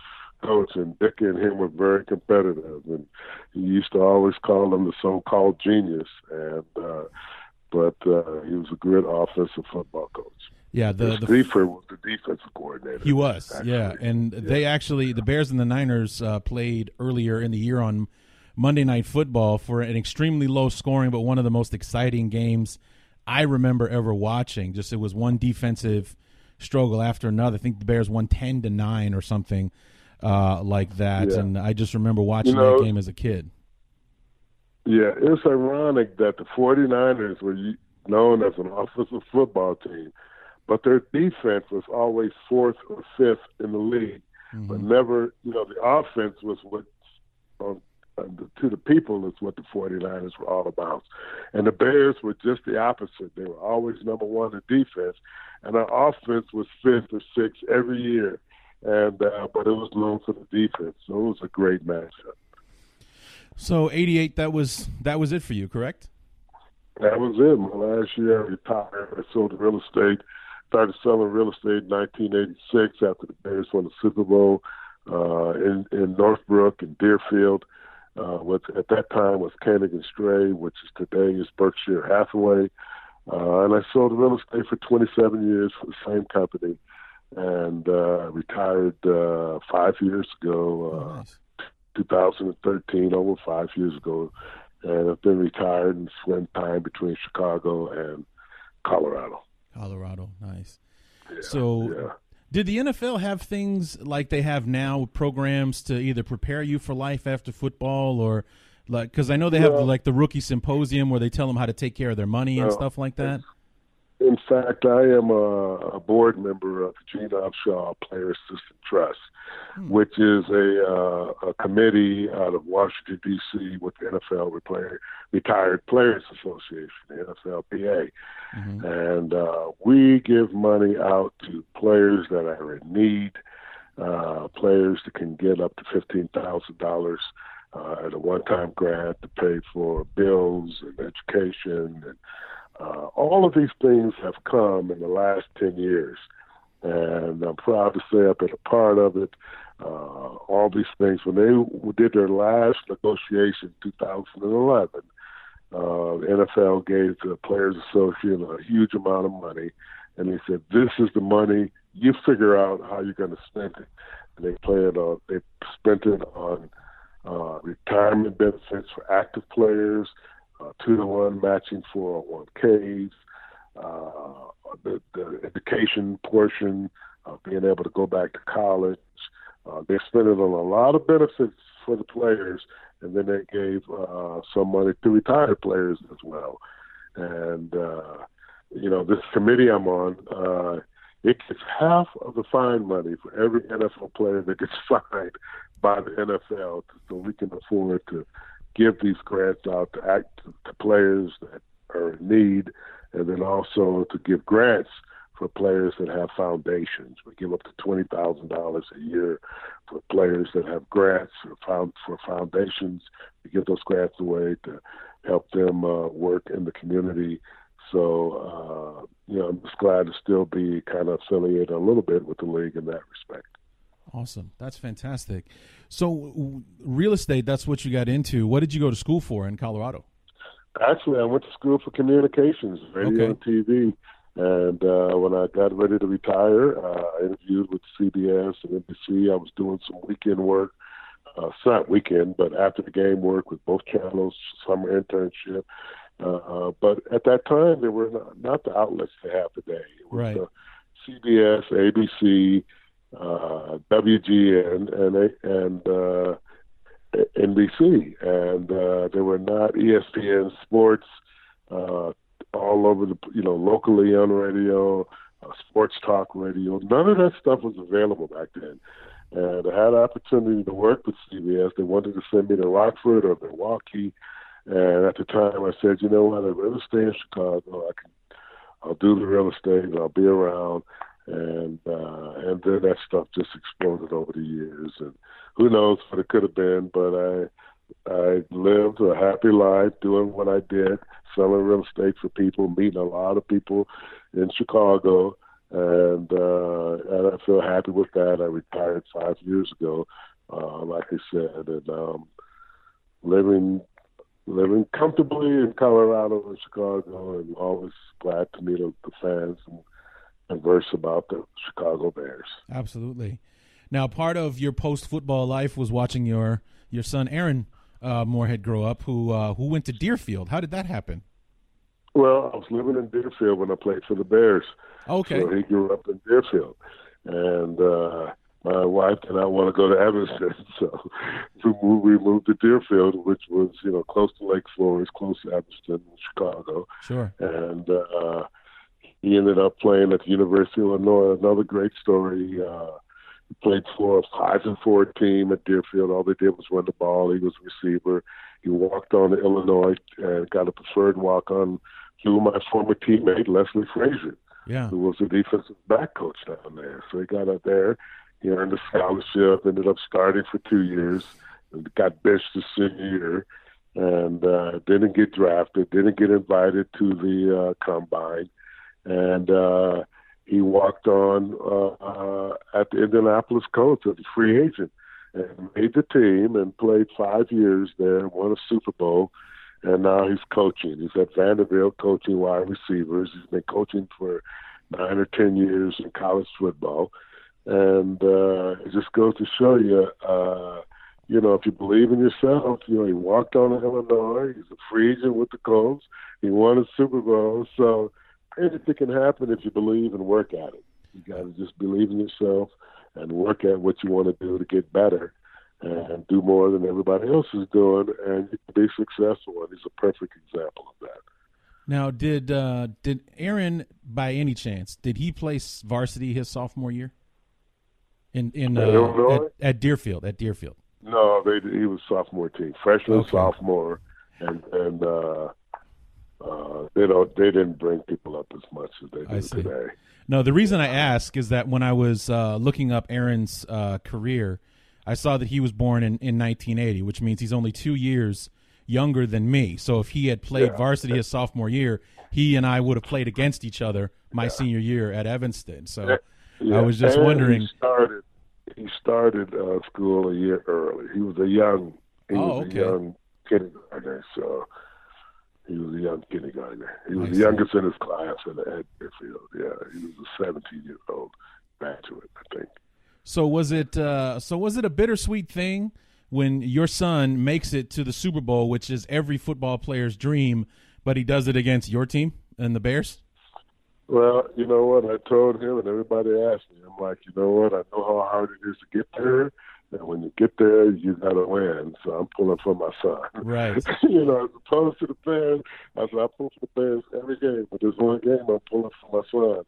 Speaker 3: coach, and Dick and him were very competitive. And he used to always call him the so-called genius. And uh, but uh, he was a great offensive football coach.
Speaker 2: Yeah, the the
Speaker 3: defense was the defensive coordinator.
Speaker 2: He was,
Speaker 3: actually.
Speaker 2: yeah, and they actually the Bears and the Niners uh, played earlier in the year on Monday Night Football for an extremely low scoring, but one of the most exciting games I remember ever watching. Just it was one defensive struggle after another. I think the Bears won ten to nine or something uh, like that,
Speaker 3: Yeah.
Speaker 2: and I just remember watching
Speaker 3: You know-
Speaker 2: that game as a kid.
Speaker 3: Yeah, it's ironic that the 49ers were known as an offensive football team, but their defense was always fourth or fifth in the league, but never, you know, the offense was what, um, uh, to the people, is what the 49ers were all about. And the Bears were just the opposite. They were always number one in defense, and our offense was fifth or sixth every year. And uh, but it was known for the defense, so it was a great matchup.
Speaker 2: So eighty eight, that was that was it for you, correct?
Speaker 3: That was it. My last year, I retired. I sold real estate. Started selling real estate in 1986 after the Bears won the Super Bowl uh, in in Northbrook and Deerfield. Uh, at that time was and Strey, which is today is Berkshire Hathaway. Uh, and I sold real estate for 27 years for the same company, and uh, retired uh, five years ago. Uh,
Speaker 2: Oh, nice.
Speaker 3: 2013, over five years ago, and I've been retired and spent time between Chicago and Colorado.
Speaker 2: Colorado, nice.
Speaker 3: Yeah,
Speaker 2: So,
Speaker 3: yeah.
Speaker 2: did the NFL have things like they have now, programs to either prepare you for life after football, or like because I know they have
Speaker 3: Well-
Speaker 2: like the rookie symposium where they tell them how to take care of their money and stuff like that.
Speaker 3: In fact, I am a, a board member of the Gene Upshaw Player Assistance Trust, hmm. which is a, uh, a committee out of Washington, D.C., with the NFL Player, Retired Players Association, the NFLPA. Mm-hmm. And uh, we give money out to players that are in need, uh, players that can get up to $15,000 uh, at a one time grant to pay for bills and education and uh, all of these things have come in the last 10 years. And I'm proud to say I've been a part of it. Uh, all these things, when they did their last negotiation in 2011, uh, NFL gave the Players Association a huge amount of money. And they said, this is the money. You figure out how you're going to spend it. And they on, they spent it on uh, retirement benefits for active players, uh, two to one matching 401ks, uh, the, the education portion, uh, being able to go back to college. Uh, they spent it on a lot of benefits for the players, and then they gave uh, some money to retired players as well. And uh, you know, this committee I'm on, uh, it gets half of the fine money for every NFL player that gets fined by the NFL, so we can afford to give these grants out to act to players that are in need, and then also to give grants for players that have foundations. We give up to twenty thousand dollars a year for players that have grants for, found, for foundations. We give those grants away to help them uh, work in the community. So, uh, you know, I'm just glad to still be kind of affiliated a little bit with the league in that respect.
Speaker 2: Awesome. That's fantastic. So, real estate, that's what you got into. What did you go to school for in Colorado?
Speaker 3: Actually, I went to school for communications, radio okay. and TV. And uh, when I got ready to retire, uh, I interviewed with CBS and NBC. I was doing some weekend work, uh, not weekend, but after the game work with both channels, summer internship. Uh, uh, but at that time, there were not, not the outlets they have today. It was,
Speaker 2: right.
Speaker 3: Uh, CBS, ABC, uh, WGN and and uh, NBC, and uh, there were not ESPN Sports uh, all over the you know locally on radio, uh, sports talk radio. None of that stuff was available back then. And I had an opportunity to work with CBS. They wanted to send me to Rockford or Milwaukee, and at the time I said, you know what, I'd rather stay in Chicago. I can, I'll do the real estate and I'll be around and uh, and then that stuff just exploded over the years, and who knows what it could have been. But I I lived a happy life doing what I did, selling real estate for people, meeting a lot of people in Chicago, and uh, and I feel happy with that. I retired five years ago, uh, like I said, and um, living living comfortably in Colorado and Chicago, and always glad to meet the fans and verse about the Chicago Bears.
Speaker 2: Absolutely. Now, part of your post football life was watching your your son Aaron uh, Moorehead grow up, who uh, who went to Deerfield. How did that happen?
Speaker 3: Well, I was living in Deerfield when I played for the Bears.
Speaker 2: Okay.
Speaker 3: So he grew up in Deerfield, and uh, my wife did not want to go to Evanston, so we moved to Deerfield, which was you know close to Lake Forest, close to Evanston, in Chicago.
Speaker 2: Sure.
Speaker 3: And uh, he ended up playing at the University of Illinois. Another great story. Uh, he played for a five and four team at Deerfield. All they did was run the ball. He was a receiver. He walked on to Illinois and got a preferred walk on through my former teammate Leslie Frazier,
Speaker 2: yeah.
Speaker 3: who was the defensive back coach down there. So he got up there. He earned a scholarship. Ended up starting for two years. And got benched the senior year, and uh, didn't get drafted. Didn't get invited to the uh, combine and uh, he walked on uh, at the Indianapolis Colts as a free agent and made the team and played five years there, won a Super Bowl, and now he's coaching. He's at Vanderbilt coaching wide receivers. He's been coaching for nine or ten years in college football, and uh, it just goes to show you. Uh, you know, if you believe in yourself, you know, he walked on to Illinois. He's a free agent with the Colts. He won a Super Bowl. So, anything can happen if you believe and work at it. You got to just believe in yourself and work at what you want to do to get better and do more than everybody else is doing, and you can be successful. And he's a perfect example of that.
Speaker 2: Now, did uh, did Aaron, by any chance, did he play varsity his sophomore year? In in uh, at, at, Deerfield, at Deerfield.
Speaker 3: No, they he was sophomore team, freshman, okay. sophomore, and and uh, uh, they don't they didn't bring people up as much as they do today.
Speaker 2: No, the reason I ask is that when I was uh, looking up Aaron's uh, career, I saw that he was born in, in 1980, which means he's only two years younger than me. So if he had played yeah. varsity his sophomore year, he and I would have played against each other my yeah. senior year at Evanston. So yeah. I was just wondering.
Speaker 3: He started, he started uh, school a year early. He was a young. He
Speaker 2: oh,
Speaker 3: was
Speaker 2: okay.
Speaker 3: a young kindergartner. So he was a young kindergartner. He was I the see. youngest in his class at, at Deerfield. Yeah, he was a 17 year old graduate, I think.
Speaker 2: So was it? Uh, so was it a bittersweet thing when your son makes it to the Super Bowl, which is every football player's dream, but he does it against your team and the Bears?
Speaker 3: Well, you know what? I told him, and everybody asked me. I'm like, you know what? I know how hard it is to get there, and when you get there, you got to win. So I'm pulling for my son.
Speaker 2: Right.
Speaker 3: you know, as opposed to the Bears, I said I pull for the Bears every game, but there's one game I'm pulling for my son,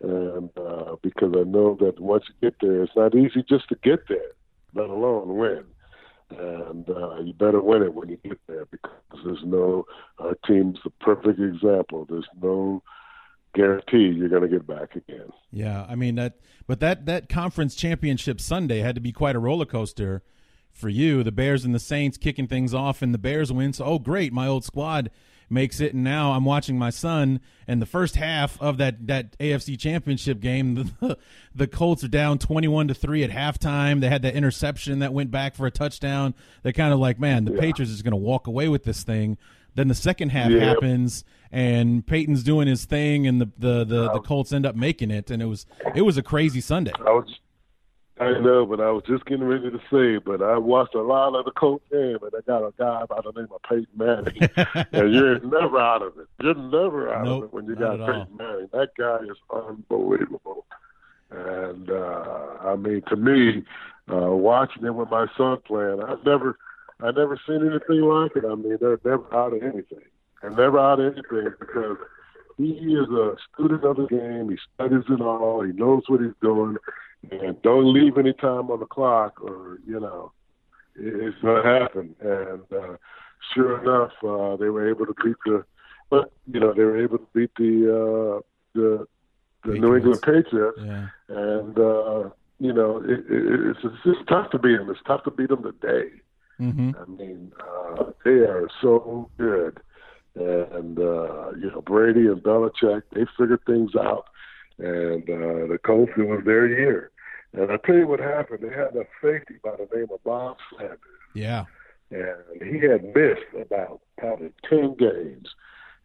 Speaker 3: and uh, because I know that once you get there, it's not easy just to get there, let alone win and uh, you better win it when you get there because there's no our team's the perfect example. There's no guarantee you're going to get back again.
Speaker 2: Yeah, I mean that, but that that conference championship Sunday had to be quite a roller coaster for you. The Bears and the Saints kicking things off, and the Bears win. So, oh great, my old squad makes it. And now I'm watching my son, and the first half of that that AFC Championship game, the, the Colts are down 21 to three at halftime. They had that interception that went back for a touchdown. They're kind of like, man, the yeah. Patriots is going to walk away with this thing. Then the second half yeah. happens, and Peyton's doing his thing, and the the the, the Colts end up making it, and it was it was a crazy Sunday.
Speaker 3: I was I know, but I was just getting ready to say, but I watched a lot of the Colts game, and I got a guy by the name of Peyton Manning, and you're never out of it. You're never out
Speaker 2: nope,
Speaker 3: of it when you got Peyton all. Manning. That guy is unbelievable, and uh, I mean, to me, uh, watching it with my son playing, I've never, I never seen anything like it. I mean, they're never out of anything, and never out of anything because he is a student of the game. He studies it all. He knows what he's doing and don't leave any time on the clock, or you know, it's going to happen. And uh, sure enough, uh, they were able to beat the, but you know, they were able to beat the uh, the the Patriots. New England Patriots,
Speaker 2: yeah.
Speaker 3: and uh, you know, it, it, it's, it's just tough to beat them. It's tough to beat them today.
Speaker 2: Mm-hmm.
Speaker 3: I mean, uh, they are so good, and uh, you know, Brady and Belichick, they figured things out, and uh, the Colts, it was their year. And I tell you what happened. They had a safety by the name of Bob Sanders.
Speaker 2: Yeah.
Speaker 3: And he had missed about probably 10 games.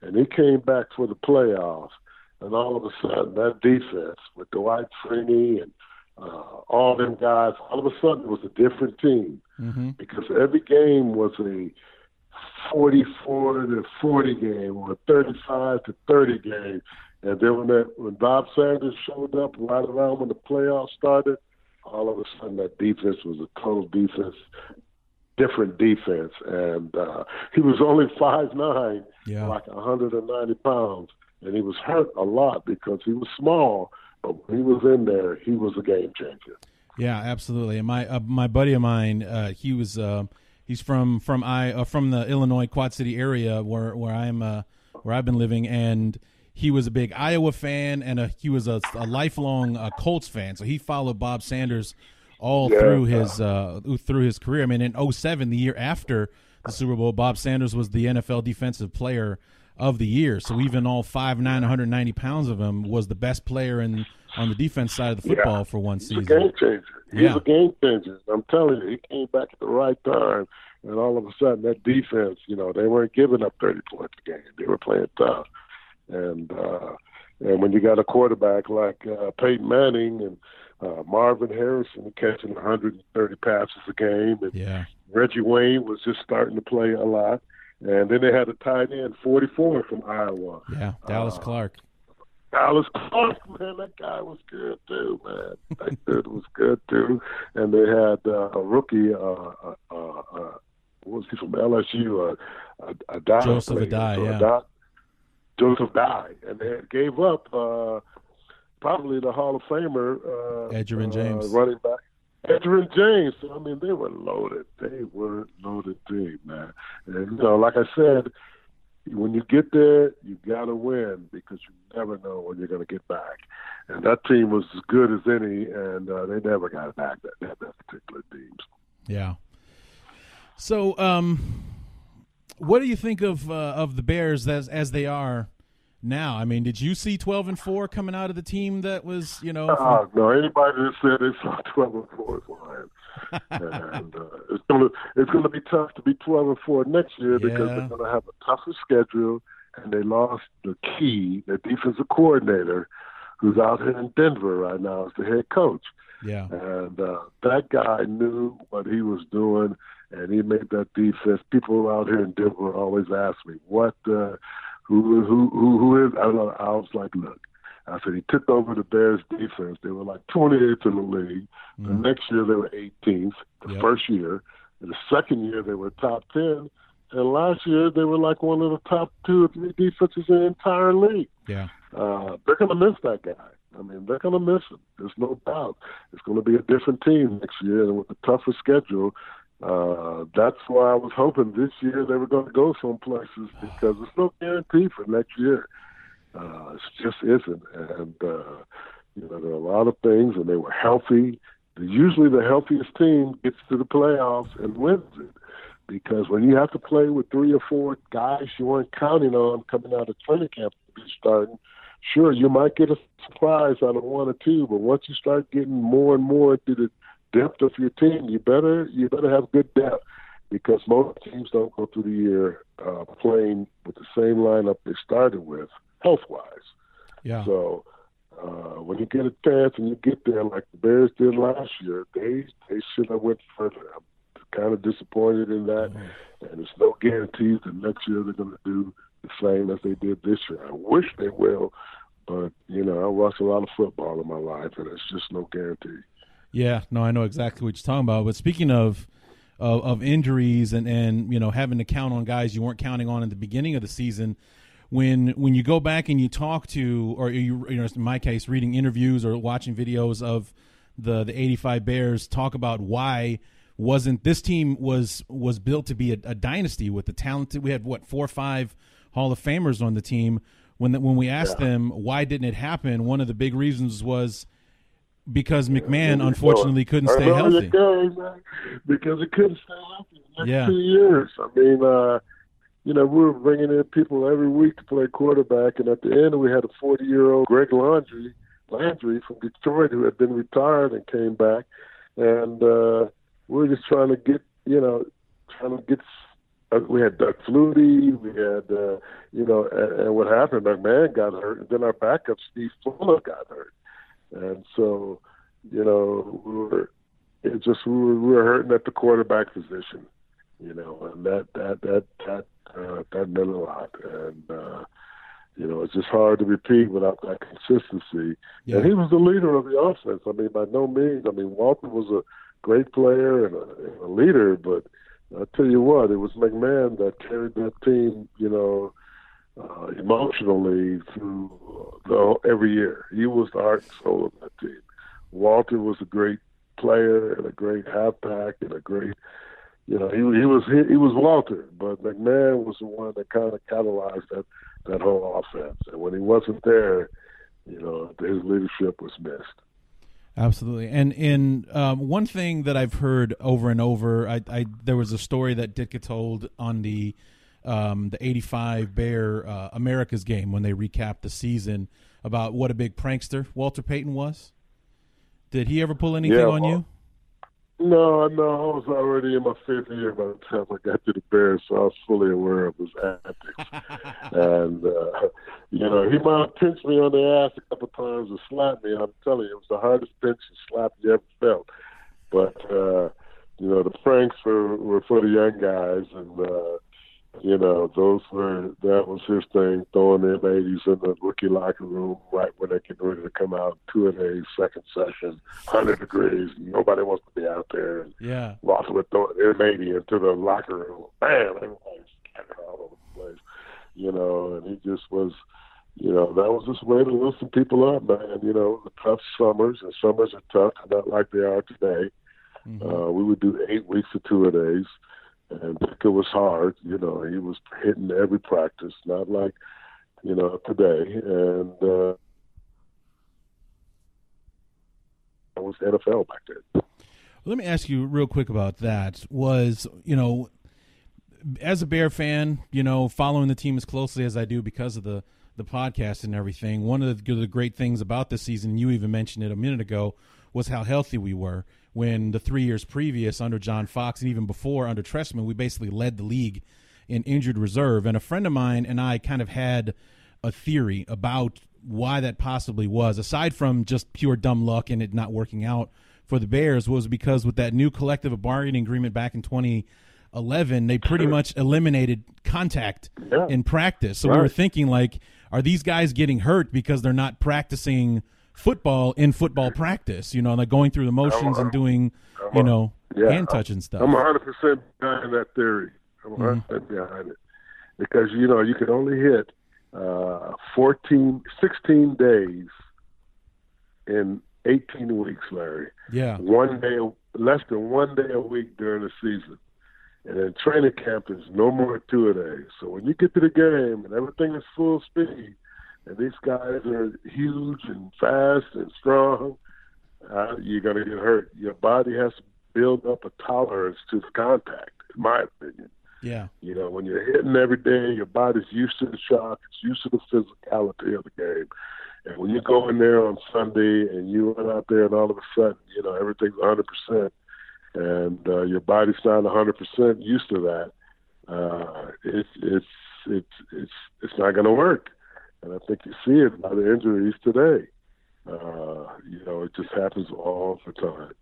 Speaker 3: And he came back for the playoffs. And all of a sudden, that defense with Dwight Freeney and uh, all them guys, all of a sudden it was a different team
Speaker 2: mm-hmm.
Speaker 3: because every game was a 44 to 40 game or 35 to 30 game. And then when that when Bob Sanders showed up right around when the playoffs started, all of a sudden that defense was a total defense, different defense. And uh, he was only five nine,
Speaker 2: yeah.
Speaker 3: like 190 pounds, and he was hurt a lot because he was small. But when he was in there, he was a game changer.
Speaker 2: Yeah, absolutely. And my uh, my buddy of mine, uh, he was uh, he's from from I uh, from the Illinois Quad City area where where I'm uh, where I've been living, and he was a big Iowa fan and a, he was a, a lifelong uh, Colts fan. So he followed Bob Sanders all yeah. through his uh, through his career. I mean, in 07, the year after the Super Bowl, Bob Sanders was the NFL Defensive Player of the Year. So even all 5'9", 190 pounds of him was the best player in on the defense side of the football
Speaker 3: yeah.
Speaker 2: for one season.
Speaker 3: Game changer. He's
Speaker 2: yeah.
Speaker 3: a game changer. I'm telling you, he came back at the right time. And all of a sudden, that defense, you know, they weren't giving up 30 points a game. They were playing tough. And uh, and when you got a quarterback like uh, Peyton Manning and uh, Marvin Harrison catching 130 passes a game, and
Speaker 2: yeah.
Speaker 3: Reggie Wayne was just starting to play a lot, and then they had a tight end 44 from Iowa.
Speaker 2: Yeah, Dallas
Speaker 3: uh,
Speaker 2: Clark.
Speaker 3: Dallas Clark, man, that guy was good too, man. That dude was good too. And they had uh, a rookie, uh, uh, uh, uh, what was he from LSU? Uh, a, a
Speaker 2: Joseph Addai, yeah.
Speaker 3: Joseph Dye, and they gave up uh, probably the Hall of Famer uh,
Speaker 2: Edgerrin James,
Speaker 3: uh, running back. Edgerrin James. So, I mean, they were loaded. They were loaded team, man. And you know, like I said, when you get there, you got to win because you never know when you're going to get back. And that team was as good as any, and uh, they never got back that, that particular teams.
Speaker 2: Yeah. So, um, what do you think of uh, of the Bears as as they are now? I mean, did you see twelve and four coming out of the team that was you know?
Speaker 3: Uh, no, anybody that said they saw twelve and four is lying. and uh, it's gonna it's gonna be tough to be twelve and four next year
Speaker 2: Yeah.
Speaker 3: because they're gonna have a tougher schedule, and they lost the key, the defensive coordinator, who's out here in Denver right now as the head coach.
Speaker 2: yeah,
Speaker 3: And uh, that guy knew what he was doing, and he made that defense. People out here in Denver always ask me, "What? Uh, who? Who? Who? Who is?" I, don't know. I was like, "Look." I said he took over the Bears defense. They were like 28th in the league. The
Speaker 2: Mhm.
Speaker 3: next year they were 18th. The
Speaker 2: Yep.
Speaker 3: first year, and the second year they were top 10. And last year they were like one of the top two or three defenses in the entire league
Speaker 2: yeah,
Speaker 3: uh, they're to miss that guy. I mean, they're going to miss him. There's no doubt. It's going to be a different team next year, and with a tougher schedule, uh, that's why I was hoping this year they were going to go some places because there's no guarantee for next year. Uh, it just isn't, and uh, you know there are a lot of things, and they were healthy. Usually, the healthiest team gets to the playoffs and wins it because when you have to play with three or four guys you weren't counting on coming out of training camp to be starting, sure you might get a surprise out of one or two, but once you start getting more and more into the depth of your team, you better you better have good depth because most teams don't go through the year uh, playing with the same lineup they started with, health wise.
Speaker 2: yeah,
Speaker 3: So uh, when you get a chance and you get there like the Bears did last year, they they should have went further. I'm kind of disappointed in that, and there's no guarantees that next year they're going to do the same as they did this year. I wish they will, but you know I watch a lot of football in my life, and it's just no guarantee.
Speaker 2: Yeah. No, I know exactly what you're talking about. But speaking of of, of injuries and and you know having to count on guys you weren't counting on in the beginning of the season. When when you go back and you talk to, or you, you know, in my case, reading interviews or watching videos of the the 85 Bears talk about why wasn't this team was was built to be a, a dynasty with the talented we had what four or five Hall of Famers on the team when the, when we asked them why didn't it happen one of the big reasons was because McMahon unfortunately couldn't stay healthy.
Speaker 3: you go, man, because he couldn't stay healthy the next
Speaker 2: Yeah.
Speaker 3: two years. I mean, uh, you know, we were bringing in people every week to play quarterback, and at the end, we had a 40 year old Greg Landry, Landry from Detroit who had been retired and came back, and uh, we were just trying to get, you know, trying to get. Uh, we had Doug Flutie, we had, uh, you know, and, and what happened? McMahon got hurt, and then our backup Steve Fuller got hurt, and so, you know, we were it just we were, we were hurting at the quarterback position, you know, and that that that that uh, that meant a lot, and uh, you know it's just hard to repeat without that consistency.
Speaker 2: Yeah.
Speaker 3: And he was the leader of the offense. I mean, by no means. I mean, Walter was a great player and a, and a leader, but I tell you what, it was McMahon that carried that team, you know, uh, emotionally through the, every year. He was the heart and soul of that team. Walter was a great player and a great halfback and a great, you know, he he was he, he was Walter, but McMahon was the one that kind of catalyzed that that whole offense. And when he wasn't there, you know, his leadership was missed.
Speaker 2: Absolutely, and in um, one thing that I've heard over and over, I, I there was a story that Ditka told on the um, the '85 Bear uh, America's game when they recapped the season about what a big prankster Walter Payton was. Did he ever pull anything
Speaker 3: Yeah,
Speaker 2: on
Speaker 3: well,
Speaker 2: you?
Speaker 3: No, no, I was already in my fifth year by the time I got to the Bears, so I was fully aware of his antics. and uh, you know, he might have pinched me on the ass a couple times and slapped me. I'm telling you, it was the hardest pinch and slap you ever felt. But uh, you know, the pranks were, were for the young guys, and uh, you know, those were that was his thing, throwing them 80s in the rookie locker room right when they're getting ready to come out, two a second session, 100 degrees, nobody wants to be out there.
Speaker 2: Yeah,
Speaker 3: Walter would throw an M80 into the locker room. Bam! Everybody's scattered all over the place. you know, and he just was, you know, that was his way to loosen people up, man. You know, the tough summers, and summers are tough, not like they are today. Mm-hmm. Uh, we would do eight weeks of two a days, and it was hard. You know, he was hitting every practice, not like, you know, today. And uh, it was NFL back then.
Speaker 2: Let me ask you real quick about that. Was you know, as a Bear fan, you know, following the team as closely as I do because of the the podcast and everything. One of the, the great things about this season, you even mentioned it a minute ago, was how healthy we were. When the three years previous under John Fox and even before under Trestman, we basically led the league in injured reserve. And a friend of mine and I kind of had a theory about why that possibly was, aside from just pure dumb luck and it not working out for the Bears, was because with that new collective bargaining agreement back in 2011, they pretty much eliminated contact yeah. in practice. So right. we were thinking, like, are these guys getting hurt because they're not practicing football in football practice? You know, like going through the motions and doing, you know, yeah, hand touching stuff.
Speaker 3: I'm 100 percent behind that theory. I'm 100 percent mm-hmm. behind it because you know you can only hit uh, 14, 16 days in 18 weeks, Larry.
Speaker 2: Yeah.
Speaker 3: One day, less than one day a week during the season. And then training camp is no more two a day. So when you get to the game and everything is full speed, and these guys are huge and fast and strong, uh, you're going to get hurt. Your body has to build up a tolerance to the contact, in my opinion.
Speaker 2: Yeah.
Speaker 3: You know, when you're hitting every day, your body's used to the shock, it's used to the physicality of the game. And when you go in there on Sunday and you run out there and all of a sudden, you know, everything's 100%, and uh, your body's not 100% used to that, uh, it's it's it's it's it's not going to work. And I think you see it by the injuries today. Uh, you know, it just happens all the time.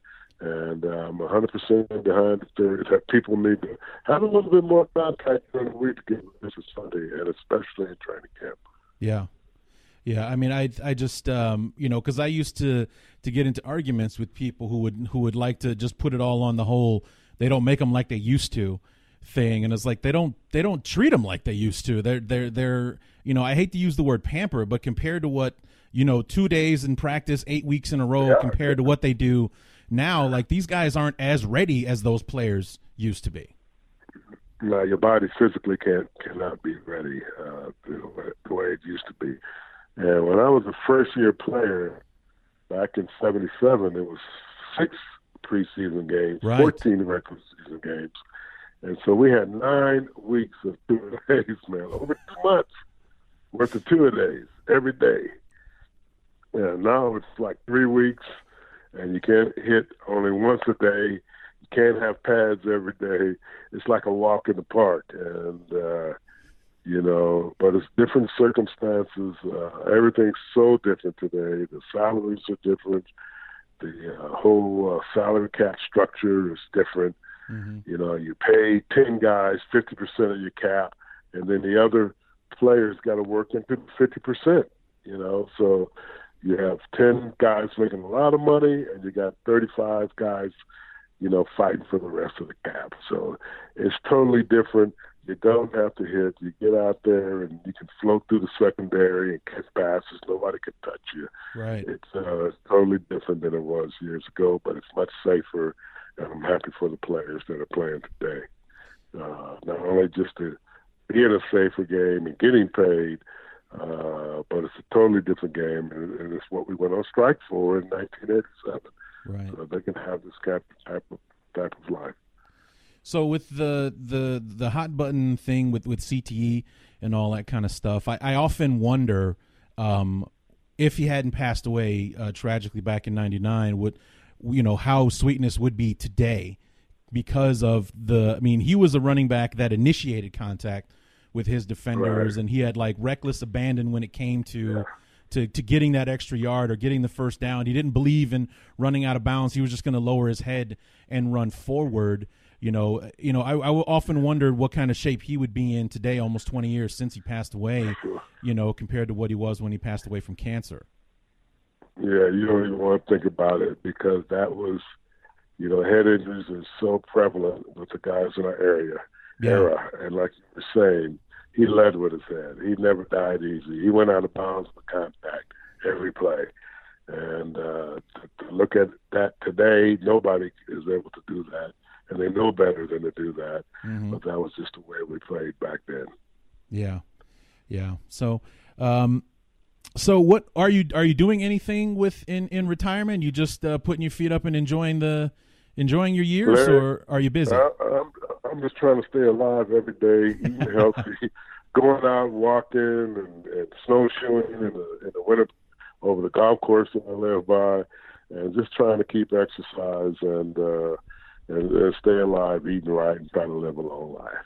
Speaker 3: And I'm 100% behind the theory that people need to have a little bit more contact during the week to get ready for Sunday, and especially in training camp.
Speaker 2: Yeah. Yeah, I mean, I I just um, you know because I used to to get into arguments with people who would who would like to just put it all on the whole they don't make them like they used to thing, and it's like they don't they don't treat them like they used to. They're they're they're you know I hate to use the word pamper, but compared to what you know two days in practice, eight weeks in a row, yeah. compared to what they do now, like these guys aren't as ready as those players used to be.
Speaker 3: No, your body physically can't cannot be ready uh, the way it used to be. And when I was a first year player back in '77, it was six preseason games, right. 14 regular season games, and so we had nine weeks of two days, man, over two months worth of two days every day. And now it's like three weeks and you can't hit only once a day. You can't have pads every day. It's like a walk in the park, and uh, you know, but it's different circumstances. Uh, everything's so different today. The salaries are different. The uh, whole uh, salary cap structure is different. Mm-hmm. You know, you pay ten guys fifty percent of your cap, and then the other players got to work into fifty percent. You know, so you have 10 guys making a lot of money and you got 35 guys you know fighting for the rest of the cap. So it's totally different. You don't have to hit. You get out there and you can float through the secondary and catch passes. Nobody can touch you.
Speaker 2: Right.
Speaker 3: It's uh it's totally different than it was years ago but it's much safer and i'm happy for the players that are playing today uh not only just to be in a safer game and getting paid uh, but it's a totally different game, and, and, it's what we went on strike for in 1987.
Speaker 2: Right.
Speaker 3: So they can have this type type of type of life.
Speaker 2: So with the the the hot button thing with with CTE and all that kind of stuff, I, I often wonder um, if he hadn't passed away uh, tragically back in '99, would you know how Sweetness would be today because of the. I mean, he was a running back that initiated contact with his defenders, right. and he had like reckless abandon when it came to. Yeah. To, to getting that extra yard or getting the first down. He didn't believe in running out of bounds. He was just going to lower his head and run forward. You know, you know, I, I often wondered what kind of shape he would be in today, almost 20 years since he passed away. You know, compared to what he was when he passed away from cancer.
Speaker 3: Yeah, you don't even want to think about it because that was, you know, head injuries are so prevalent with the guys in our area
Speaker 2: yeah.
Speaker 3: era. And like you were saying, he led with his head. He never died easy. He went out of bounds for contact every play. And uh, to, to look at that today, nobody is able to do that, and they know better than to do that. Mm-hmm. But that was just the way we played back then.
Speaker 2: Yeah, yeah. So, um, so what are you are you doing anything with in in retirement? You just uh, putting your feet up and enjoying the enjoying your years, Larry, or are you busy?
Speaker 3: I, I'm I'm just trying to stay alive every day, eating healthy, going out walking and, and snowshoeing in the in the winter over the golf course that I live by, and just trying to keep exercise and uh, and, and stay alive, eating right, and trying to live a long life.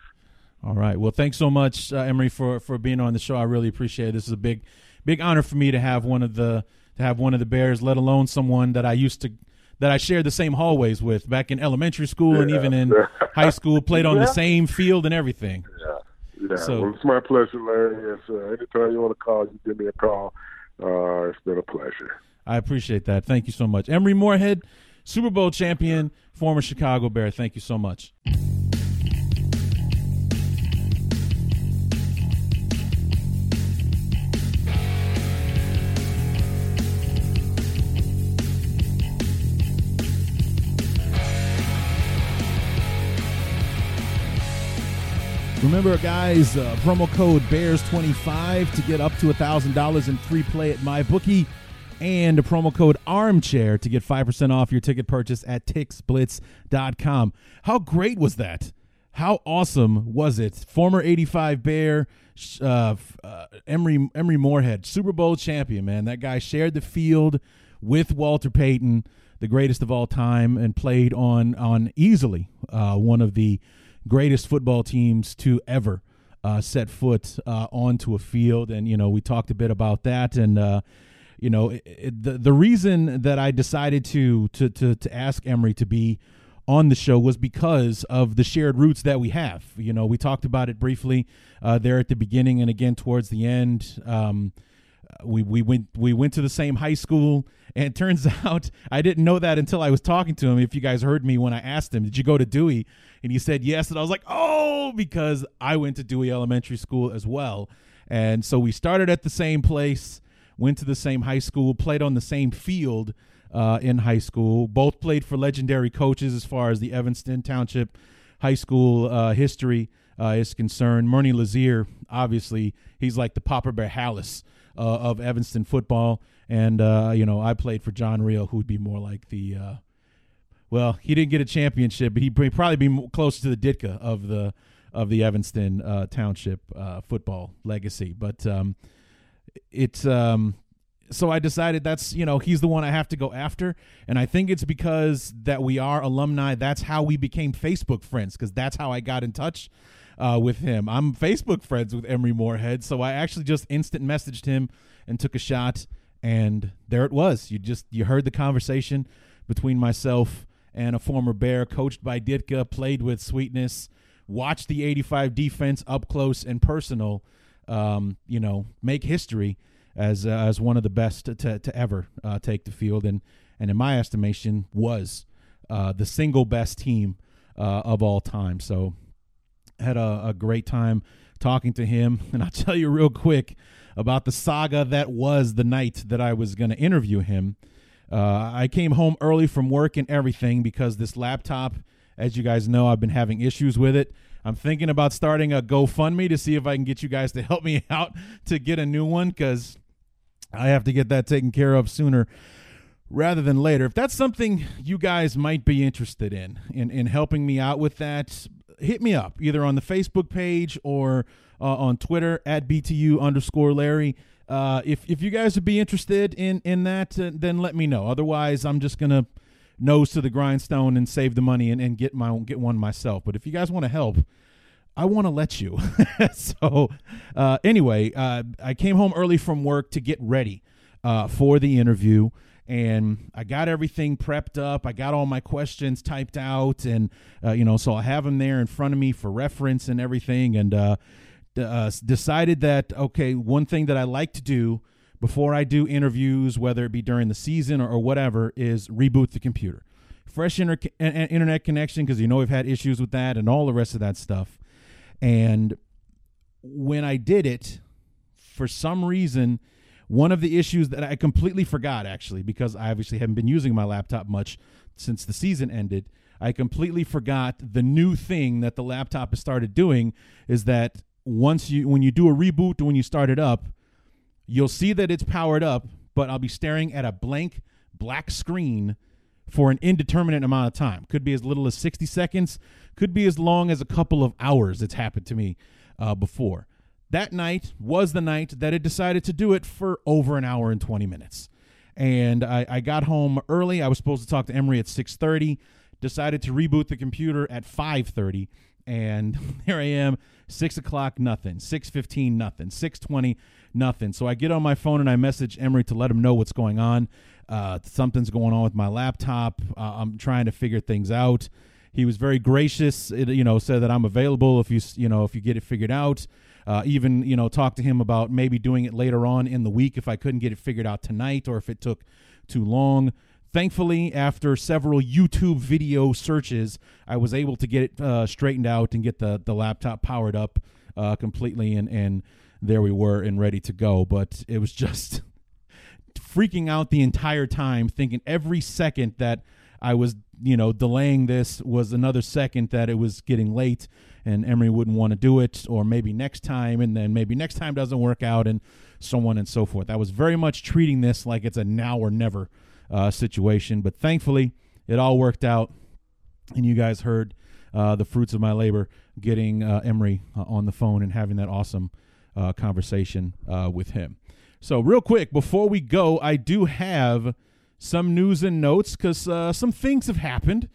Speaker 2: All right. Well, thanks so much, uh, Emery, for for being on the show. I really appreciate it. This is a big, big honor for me to have one of the to have one of the Bears, let alone someone that I used to that I shared the same hallways with back in elementary school yeah. and even in high school. Played on yeah. the same field and everything.
Speaker 3: Yeah, yeah. So well, it's my pleasure, Larry. It's, uh, anytime you want to call, you give me a call. Uh, it's been a pleasure.
Speaker 2: I appreciate that. Thank you so much, Emery Moorehead, Super Bowl champion, former Chicago Bear. Thank you so much. Remember, guys, uh, promo code BEARS25 to get up to $1,000 in free play at MyBookie and a promo code ARMCHAIR to get 5% off your ticket purchase at TixBlitz.com. How great was that? How awesome was it? Former 85 Bear, uh, uh, Emery, Emery Moorehead, Super Bowl champion, man. That guy shared the field with Walter Payton, the greatest of all time, and played on, on easily uh, one of the – greatest football teams to ever uh, set foot uh, onto a field. And, you know, we talked a bit about that. And, uh, you know, it, it, the, the reason that I decided to, to, to, to ask Emery to be on the show was because of the shared roots that we have. You know, we talked about it briefly uh, there at the beginning and again towards the end. Um, we we went we went to the same high school and turns out I didn't know that until I was talking to him. If you guys heard me when I asked him, "Did you go to Dewey?" and he said yes, and I was like, "Oh," because I went to Dewey Elementary School as well. And so we started at the same place, went to the same high school, played on the same field uh, in high school. Both played for legendary coaches as far as the Evanston Township High School uh, history uh, is concerned. Murney Lazier, obviously, he's like the Papa Bear Halas uh, of Evanston football. And, uh, you know, I played for John Rio, who would be more like the, uh, well, he didn't get a championship, but he'd probably be closer to the Ditka of the of the Evanston uh, Township uh, football legacy. But um, it's um, so I decided that's you know he's the one I have to go after, and I think it's because that we are alumni. That's how we became Facebook friends because that's how I got in touch uh, with him. I'm Facebook friends with Emery Moorehead, so I actually just instant messaged him and took a shot, and there it was. You just you heard the conversation between myself and a former Bear, coached by Ditka, played with Sweetness, watched the '85 defense up close and personal. Um, you know, make history as uh, as one of the best to to, to ever uh, take the field, and and in my estimation was uh, the single best team uh, of all time. So had a, a great time talking to him. And I'll tell you real quick about the saga that was the night that I was going to interview him. Uh, I came home early from work and everything because this laptop, as you guys know, I've been having issues with it. I'm thinking about starting a GoFundMe to see if I can get you guys to help me out to get a new one because I have to get that taken care of sooner rather than later. If that's something you guys might be interested in, in, in helping me out with that, hit me up either on the Facebook page or uh, on Twitter at BTU underscore Larry. Uh, if if you guys would be interested in in that, uh, then let me know. Otherwise, I'm just gonna nose to the grindstone and save the money and, and get my get one myself. But if you guys want to help, I want to let you. so uh, anyway, uh, I came home early from work to get ready uh, for the interview and I got everything prepped up. I got all my questions typed out, and uh, you know, so I have them there in front of me for reference and everything. And uh, uh, decided that okay, one thing that I like to do before I do interviews, whether it be during the season or, or whatever, is reboot the computer. Fresh inter- internet connection because you know we've had issues with that and all the rest of that stuff. And when I did it, for some reason, one of the issues that I completely forgot actually, because I obviously haven't been using my laptop much since the season ended. I completely forgot the new thing that the laptop has started doing is that once you when you do a reboot when you start it up, you'll see that it's powered up, but I'll be staring at a blank black screen for an indeterminate amount of time. Could be as little as 60 seconds, could be as long as a couple of hours. It's happened to me uh, before. That night was the night that it decided to do it for over an hour and 20 minutes. And I, I got home early. I was supposed to talk to Emery at 6:30. Decided to reboot the computer at 5:30, and there I am, six o'clock, nothing. Six fifteen, nothing. Six twenty, nothing. So I get on my phone and I message Emery to let him know what's going on. Uh, something's going on with my laptop. Uh, I'm trying to figure things out. He was very gracious. It, you know, said that I'm available if you you know if you get it figured out. Uh, even you know talk to him about maybe doing it later on in the week if I couldn't get it figured out tonight or if it took too long. Thankfully, after several YouTube video searches, I was able to get it uh, straightened out and get the the laptop powered up uh, completely, and and there we were and ready to go. But it was just freaking out the entire time, thinking every second that I was you know delaying this was another second that it was getting late and Emery wouldn't want to do it, or maybe next time, and then maybe next time doesn't work out, and so on and so forth. I was very much treating this like it's a now or never uh, situation, but thankfully it all worked out, and you guys heard uh, the fruits of my labor getting uh, Emery uh, on the phone and having that awesome uh, conversation uh, with him. So, real quick, before we go, I do have some news and notes because some things have happened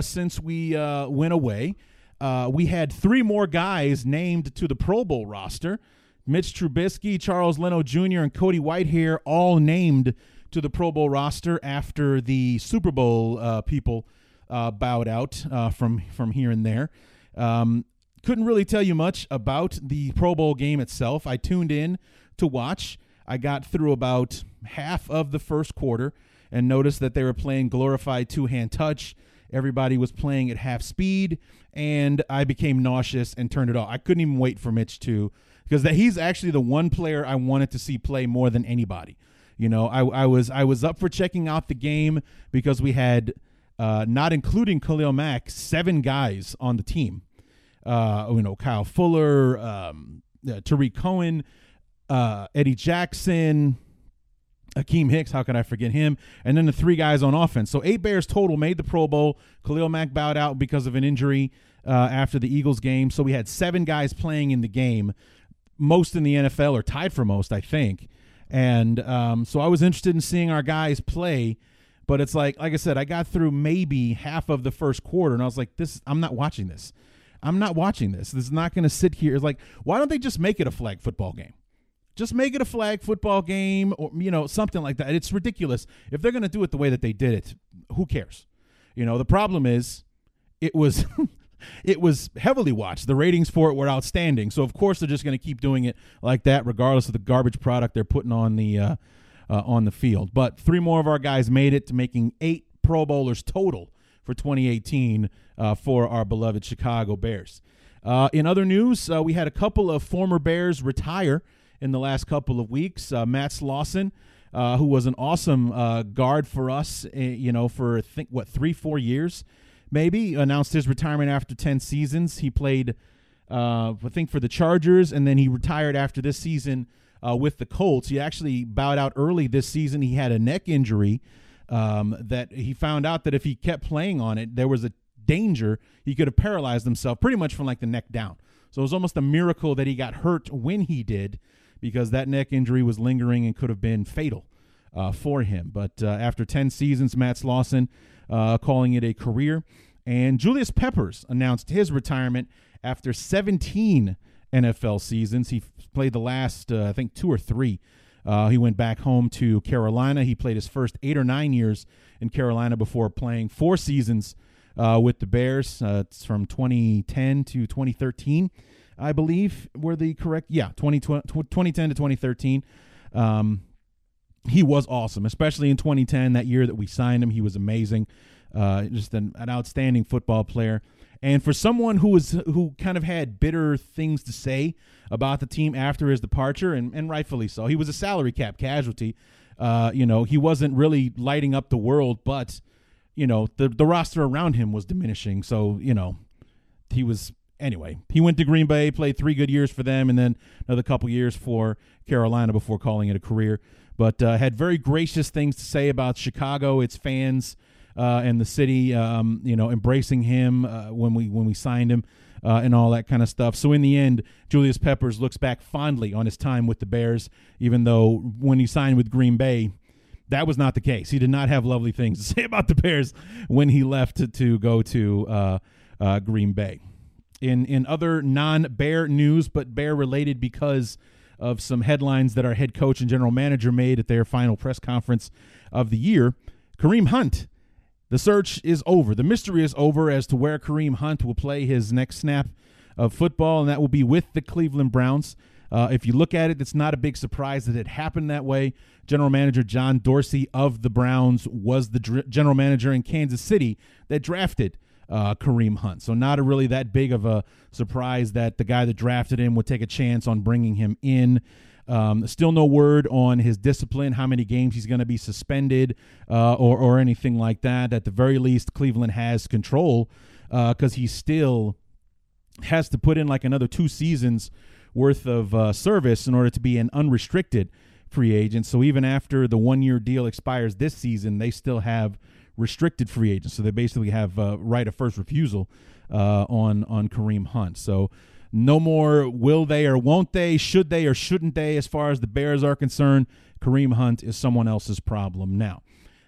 Speaker 2: since we went away. Uh, we had three more guys named to the Pro Bowl roster. Mitch Trubisky, Charles Leno Jr., and Cody Whitehair all named to the Pro Bowl roster after the Super Bowl uh, people uh, bowed out uh, from from here and there. Um, couldn't really tell you much about the Pro Bowl game itself. I tuned in to watch. I got through about half of the first quarter and noticed that they were playing glorified two hand touch. Everybody was playing at half speed, and I became nauseous and turned it off. I couldn't even wait for Mitch to, because that he's actually the one player I wanted to see play more than anybody. You know, I, I was I was up for checking out the game because we had, uh, not including Khalil Mack, seven guys on the team. Uh, you know, Kyle Fuller, um, uh, Tarik Cohen, uh, Eddie Jackson, Akiem Hicks, how could I forget him? And then the three guys on offense. So eight Bears total made the Pro Bowl. Khalil Mack bowed out because of an injury uh, after the Eagles game. So we had seven guys playing in the game, most in the NFL or tied for most, I think. And um, so I was interested in seeing our guys play. But it's like, like I said, I got through maybe half of the first quarter, and I was like, "This, I'm not watching this. I'm not watching this. This is not going to sit here." It's like, why don't they just make it a flag football game? Just make it a flag football game or you know something like that. It's ridiculous. If they're going to do it the way that they did it, who cares? You know, the problem is it was it was heavily watched. The ratings for it were outstanding. So of course they're just going to keep doing it like that regardless of the garbage product they're putting on the uh, uh, on the field. But three more of our guys made it to making 8 Pro Bowlers total for 2018 uh, for our beloved Chicago Bears. Uh, in other news, uh, we had a couple of former Bears retire in the last couple of weeks. Uh, Matt Slauson, uh, who was an awesome uh, guard for us, eh, you know, for I think what three, four years, maybe announced his retirement after ten seasons. He played, uh, I think, for the Chargers, and then he retired after this season uh, with the Colts. He actually bowed out early this season. He had a neck injury um, that he found out that if he kept playing on it, there was a danger he could have paralyzed himself pretty much from like the neck down. So it was almost a miracle that he got hurt when he did because that neck injury was lingering and could have been fatal uh, for him. But uh, after 10 seasons, Matt Slauson uh, calling it a career. And Julius Peppers announced his retirement after 17 NFL seasons. He played the last, uh, I think, two or three. Uh, he went back home to Carolina. He played his first eight or nine years in Carolina before playing four seasons uh, with the Bears. it's from 2010 to 2013. I believe, were the correct. Yeah, 2010 to 2013. Um, he was awesome, especially in 2010, that year that we signed him. He was amazing. Uh, just an, an outstanding football player. And for someone who was who kind of had bitter things to say about the team after his departure, and, and rightfully so, he was a salary cap casualty. Uh, you know, he wasn't really lighting up the world, but you know the the roster around him was diminishing. So you know, he was anyway. He went to Green Bay, played three good years for them, and then another couple years for Carolina before calling it a career. But uh, had very gracious things to say about Chicago, its fans uh, and the city, um, you know, embracing him uh, when we when we signed him. Uh, and all that kind of stuff. So in the end, Julius Peppers looks back fondly on his time with the Bears, even though when he signed with Green Bay, that was not the case. He did not have lovely things to say about the Bears when he left to, to go to uh, uh, Green Bay. In in other non Bear news, but Bear related because of some headlines that our head coach and general manager made at their final press conference of the year, Kareem Hunt the search is over. The mystery is over as to where Kareem Hunt will play his next snap of football, and that will be with the Cleveland Browns. Uh, if you look at it, it's not a big surprise that it happened that way. General Manager John Dorsey of the Browns was the dr- general manager in Kansas City that drafted uh, Kareem Hunt. So, not really that big of a surprise that the guy that drafted him would take a chance on bringing him in. Um, still no word on his discipline, how many games he's going to be suspended, uh, or or anything like that. At the very least, Cleveland has control because uh, he still has to put in like another two seasons worth of uh, service in order to be an unrestricted free agent. So even after the one year deal expires this season, they still have restricted free agents. So they basically have uh, right of first refusal uh, on on Kareem Hunt. So no more will they or won't they, should they or shouldn't they, as far as the Bears are concerned. Kareem Hunt is someone else's problem now.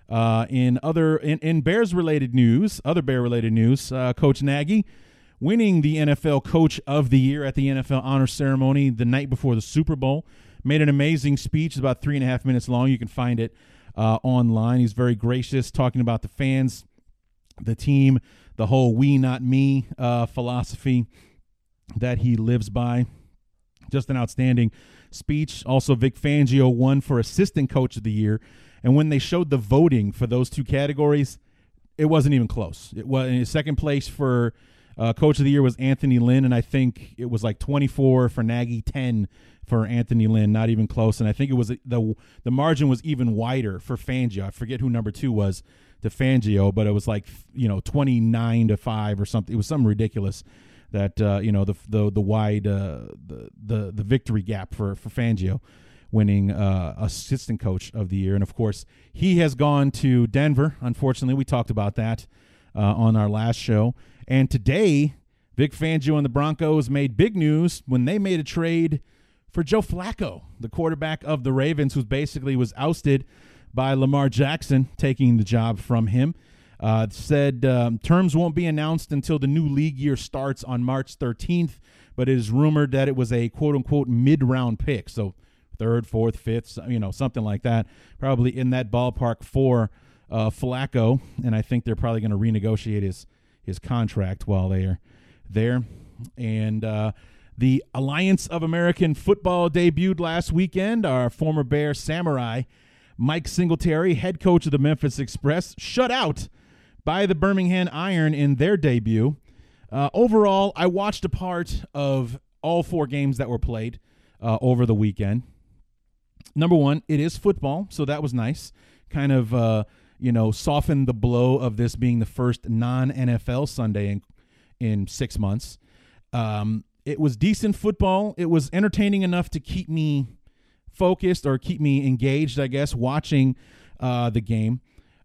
Speaker 2: Uh, in other in, in Bears related news, other Bear related news, uh, Coach Nagy winning the NFL Coach of the Year at the NFL Honor Ceremony the night before the Super Bowl. Made an amazing speech, about three and a half minutes long. You can find it uh, online. He's very gracious, talking about the fans, the team, the whole "we not me" uh, philosophy that he lives by. Just an outstanding speech. Also, Vic Fangio won for assistant coach of the year. And when they showed the voting for those two categories, it wasn't even close. It was in second place for uh, coach of the year was Anthony Lynn, and I think it was like 24 for Nagy, 10 for Anthony Lynn, not even close. And I think it was the the margin was even wider for Fangio. I forget who number two was to Fangio, but it was like you know 29 to five or something. It was something ridiculous that uh, you know the the the wide uh, the, the the victory gap for for Fangio winning uh, assistant coach of the year, and of course he has gone to Denver. Unfortunately, we talked about that uh, on our last show, and today Vic Fangio and the Broncos made big news when they made a trade for Joe Flacco, the quarterback of the Ravens, who basically was ousted by Lamar Jackson taking the job from him. Uh, said um, terms won't be announced until the new league year starts on March 13th, but it is rumored that it was a quote unquote mid round pick. So third, fourth, fifth, you know, something like that. Probably in that ballpark for uh, Flacco. And I think they're probably going to renegotiate his, his contract while they're there. And uh, the Alliance of American Football debuted last weekend. Our former Bear Samurai, Mike Singletary, head coach of the Memphis Express, shut out by the Birmingham Iron in their debut. Uh, overall, I watched a part of all four games that were played uh, over the weekend. Number one, it is football, so that was nice. Kind of, uh, you know, soften the blow of this being the first non NFL Sunday in, in six months. Um, it was decent football. It was entertaining enough to keep me focused or keep me engaged, I guess, watching uh, the game.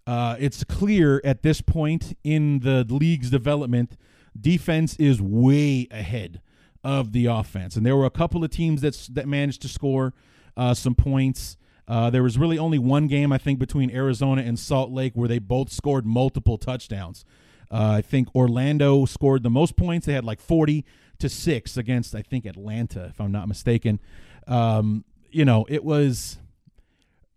Speaker 2: Uh, it's clear at this point in the league's development, defense is way ahead of the offense, and there were a couple of teams that that managed to score uh, some points. Uh, there was really only one game I think between Arizona and Salt Lake where they both scored multiple touchdowns. Uh, I think Orlando scored the most points; they had like forty to six against I think Atlanta, if I'm not mistaken. Um, you know, it was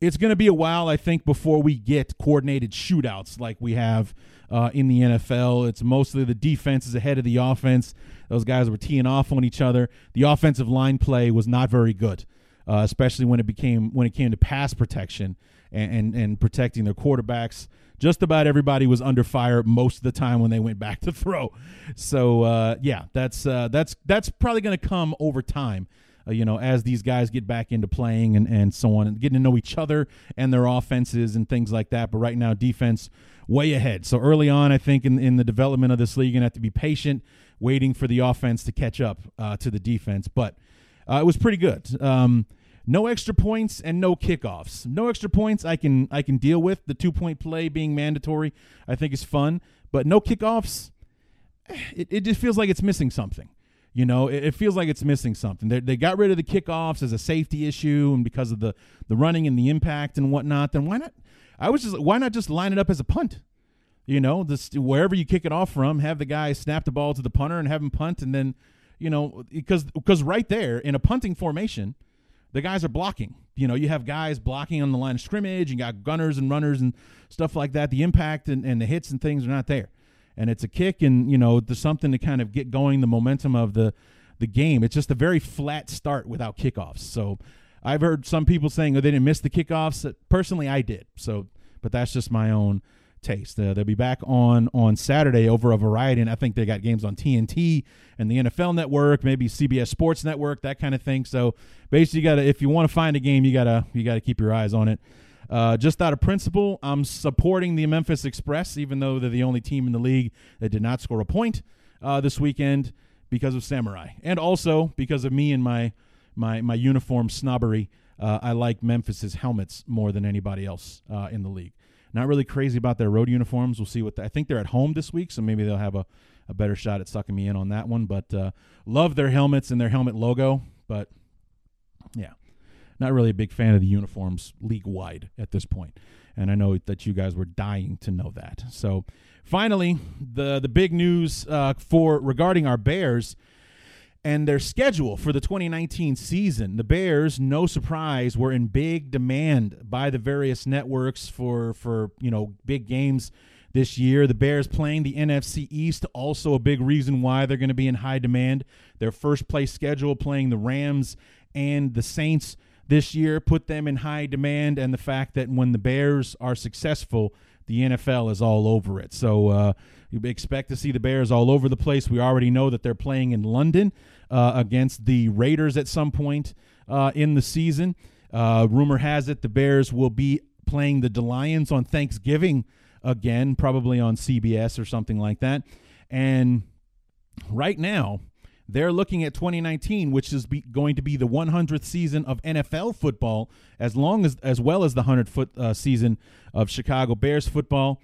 Speaker 2: it's going to be a while, I think, before we get coordinated shootouts like we have uh, in the NFL. It's mostly the defense is ahead of the offense. Those guys were teeing off on each other. The offensive line play was not very good, uh, especially when it became when it came to pass protection and, and, and protecting their quarterbacks. Just about everybody was under fire most of the time when they went back to throw. So uh, yeah, that's uh, that's that's probably going to come over time. Uh, you know, as these guys get back into playing and, and so on, and getting to know each other and their offenses and things like that. But right now, defense way ahead. So early on, I think in, in the development of this league, you're to have to be patient, waiting for the offense to catch up uh, to the defense. But uh, it was pretty good. Um, no extra points and no kickoffs. No extra points I can I can deal with. The two point play being mandatory, I think is fun. But no kickoffs, eh, it, it just feels like it's missing something. You know, it, it feels like it's missing something. They, they got rid of the kickoffs as a safety issue and because of the the running and the impact and whatnot. Then why not? I was just why not just line it up as a punt? You know, this wherever you kick it off from, have the guy snap the ball to the punter and have him punt, and then you know because because right there in a punting formation the guys are blocking. You know, you have guys blocking on the line of scrimmage, you got gunners and runners and stuff like that. The impact and, and the hits and things are not there. And it's a kick and, you know, there's something to kind of get going the momentum of the the game. It's just a very flat start without kickoffs. So I've heard some people saying, oh, they didn't miss the kickoffs. Personally, I did. So, but that's just my own taste. Uh, they'll be back on on Saturday over a variety, and I think they got games on TNT and the NFL Network, maybe CBS Sports Network, that kind of thing. So basically, you got to if you want to find a game, you gotta you gotta keep your eyes on it. Uh, just out of principle, I'm supporting the Memphis Express, even though they're the only team in the league that did not score a point uh, this weekend because of Samurai, and also because of me and my my my uniform snobbery. Uh, I like Memphis's helmets more than anybody else uh, in the league. Not really crazy about their road uniforms. We'll see what the, I think they're at home this week, so maybe they'll have a, a better shot at sucking me in on that one. But uh, love their helmets and their helmet logo. But yeah, not really a big fan of the uniforms league wide at this point. And I know that you guys were dying to know that. So finally, the the big news uh, for regarding our Bears and their schedule for the 2019 season. The Bears, no surprise, were in big demand by the various networks for for you know big games this year. The Bears playing the NFC East, also a big reason why they're going to be in high demand. Their first place schedule playing the Rams and the Saints this year put them in high demand, and the fact that when the Bears are successful, the NFL is all over it. So uh, you expect to see the Bears all over the place. We already know that they're playing in London uh, against the Raiders at some point uh, in the season. Uh, rumor has it the Bears will be playing the Lions on Thanksgiving again, probably on CBS or something like that. And right now, they're looking at 2019, which is going to be the 100th season of NFL football, as long as as well as the 100th foot uh, season of Chicago Bears football.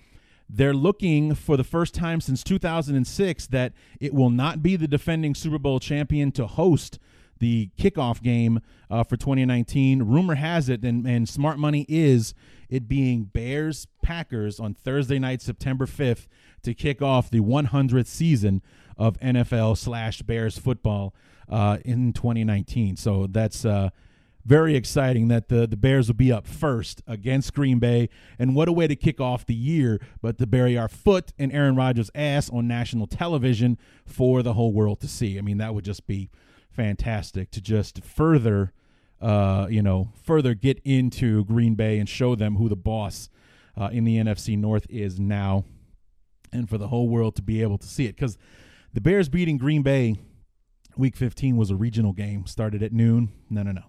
Speaker 2: They're looking for the first time since 2006 that it will not be the defending Super Bowl champion to host the kickoff game uh, for 2019. Rumor has it, and, and smart money is it being Bears Packers on Thursday night, September 5th, to kick off the 100th season of NFL slash Bears football uh, in 2019. So that's uh, very exciting that the, the Bears will be up first against Green Bay. And what a way to kick off the year, but to bury our foot in Aaron Rodgers' ass on national television for the whole world to see. I mean, that would just be fantastic to just further, uh, you know, further get into Green Bay and show them who the boss uh, in the NFC North is now, and for the whole world to be able to see it. Because the Bears beating Green Bay week 15 was a regional game, started at noon. No, no, no.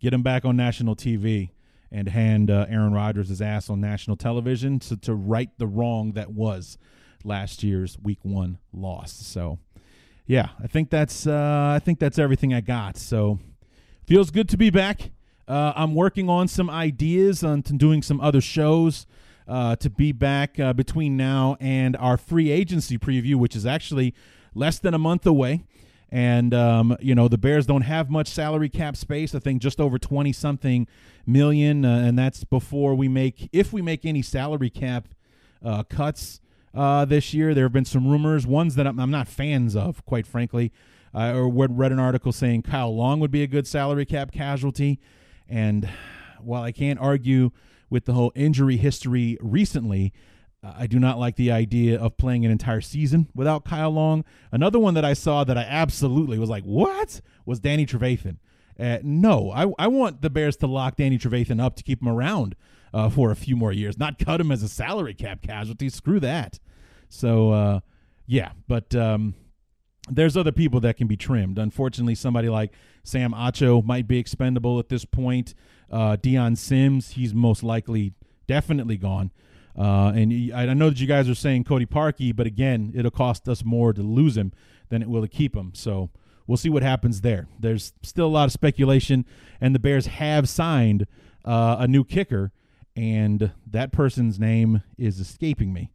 Speaker 2: Get him back on national TV and hand uh, Aaron Rodgers his ass on national television to, to right the wrong that was last year's week one loss. So, yeah, I think that's uh, I think that's everything I got. So, feels good to be back. Uh, I'm working on some ideas on doing some other shows uh, to be back uh, between now and our free agency preview, which is actually less than a month away. And, um, you know, the Bears don't have much salary cap space. I think just over 20 something million. Uh, and that's before we make, if we make any salary cap uh, cuts uh, this year. There have been some rumors, ones that I'm, I'm not fans of, quite frankly. I or read an article saying Kyle Long would be a good salary cap casualty. And while I can't argue with the whole injury history recently, I do not like the idea of playing an entire season without Kyle Long. Another one that I saw that I absolutely was like, what? Was Danny Trevathan. Uh, no, I, I want the Bears to lock Danny Trevathan up to keep him around uh, for a few more years, not cut him as a salary cap casualty. Screw that. So, uh, yeah, but um, there's other people that can be trimmed. Unfortunately, somebody like Sam Acho might be expendable at this point. Uh, Dion Sims, he's most likely definitely gone. Uh, and I know that you guys are saying Cody Parkey, but again, it'll cost us more to lose him than it will to keep him. So we'll see what happens there. There's still a lot of speculation, and the Bears have signed uh, a new kicker, and that person's name is escaping me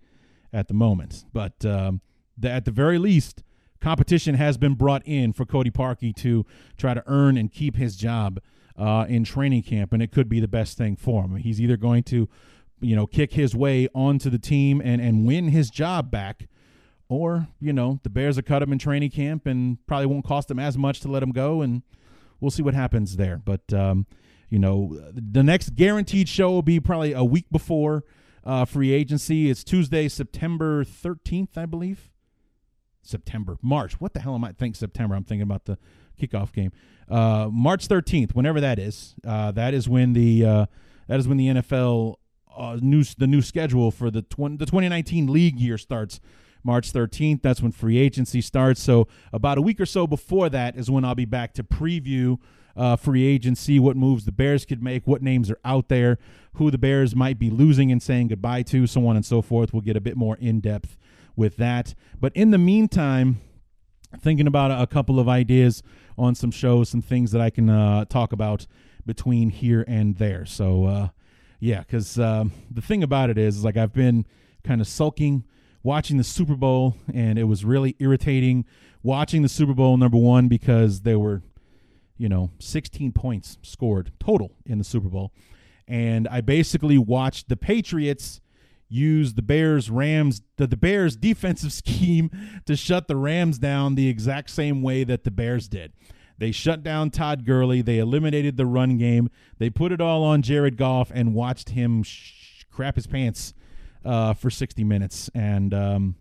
Speaker 2: at the moment. But um, the, at the very least, competition has been brought in for Cody Parkey to try to earn and keep his job uh, in training camp, and it could be the best thing for him. He's either going to, you know, kick his way onto the team and and win his job back, or you know, the Bears will cut him in training camp and probably won't cost him as much to let him go, and we'll see what happens there. But um, you know, the next guaranteed show will be probably a week before uh, free agency. It's Tuesday, September thirteenth, I believe. September, March. What the hell am I think September? I'm thinking about the kickoff game. Uh, March 13th, whenever that is. Uh, that is when the uh, that is when the NFL uh, new the new schedule for the tw- the 2019 league year starts. March 13th. That's when free agency starts. So about a week or so before that is when I'll be back to preview uh, free agency, what moves the Bears could make, what names are out there, who the Bears might be losing and saying goodbye to, so on and so forth. We'll get a bit more in depth with that. But in the meantime, thinking about a couple of ideas on some shows, some things that I can uh, talk about between here and there. So, uh, yeah, because um, the thing about it is, is, like I've been kind of sulking watching the Super Bowl, and it was really irritating watching the Super Bowl number one because there were, you know, 16 points scored total in the Super Bowl. And I basically watched the Patriots use the Bears Rams the, the Bears defensive scheme to shut the Rams down the exact same way that the Bears did. They shut down Todd Gurley. They eliminated the run game. They put it all on Jared Goff and watched him sh- crap his pants uh, for 60 minutes. And um,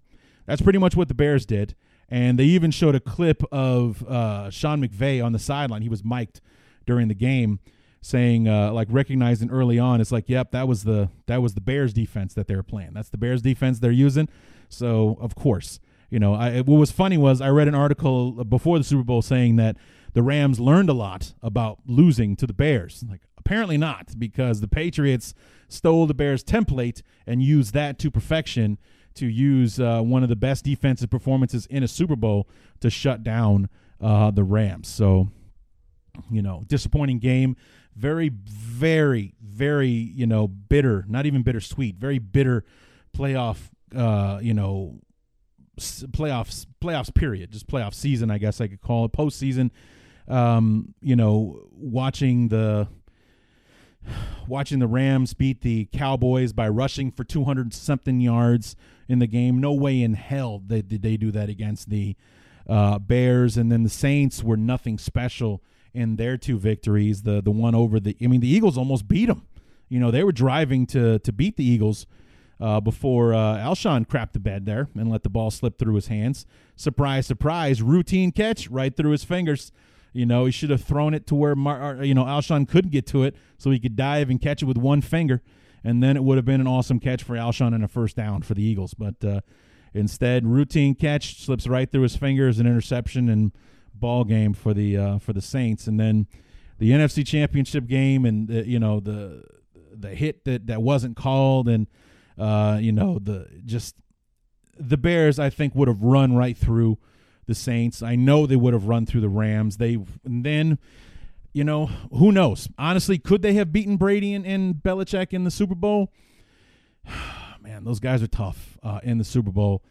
Speaker 2: that's pretty much what the Bears did. And they even showed a clip of uh, Sean McVay on the sideline. He was mic'd during the game saying uh, like recognizing early on it's like yep that was the that was the bears defense that they were playing that's the bears defense they're using so of course you know I, what was funny was i read an article before the super bowl saying that the rams learned a lot about losing to the bears. Like apparently not because the patriots stole the bears template and used that to perfection to use uh, one of the best defensive performances in a super bowl to shut down uh, the rams. So you know disappointing game. Very, very, very, you know, bitter, not even bittersweet, very bitter playoff, uh, you know, playoffs, playoffs period, just playoff season, I guess I could call it postseason. Um, you know, watching the watching the Rams beat the Cowboys by rushing for 200 something yards in the game. No way in hell did they, they do that against the uh, Bears. And then the Saints were nothing special in their two victories. The the one over the I mean the Eagles almost beat them. You know they were driving to to beat the Eagles uh, before uh, Alshon crapped the bed there and let the ball slip through his hands. Surprise, surprise! Routine catch right through his fingers. You know he should have thrown it to where Mar- you know Alshon couldn't get to it, so he could dive and catch it with one finger, and then it would have been an awesome catch for Alshon and a first down for the Eagles. But uh, instead, routine catch slips right through his fingers, an interception, and ball game for the uh, for the Saints, and then the NFC Championship game, and the, you know the the hit that that wasn't called, and uh, you know the just the Bears. I think would have run right through the Saints. I know they would have run through the Rams. They and then. You know, who knows? Honestly, could they have beaten Brady and, and Belichick in the Super Bowl? Man, those guys are tough uh, in the Super Bowl.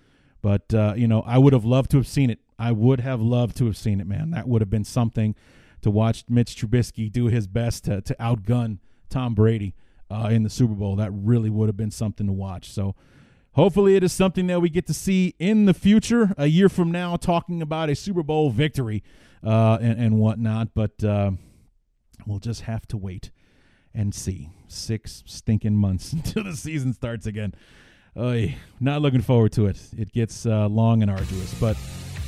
Speaker 2: But, uh, you know, I would have loved to have seen it I would have loved to have seen it, man. That would have been something to watch Mitch Trubisky do his best to, to outgun Tom Brady uh, in the Super Bowl. That really would have been something to watch. So hopefully it is something that we get to see in the future, a year from now, talking about a Super Bowl victory uh, and, and whatnot. But uh, we'll just have to wait and see. Six stinking months until the season starts again. Oy, not looking forward to it. It gets uh, long and arduous, but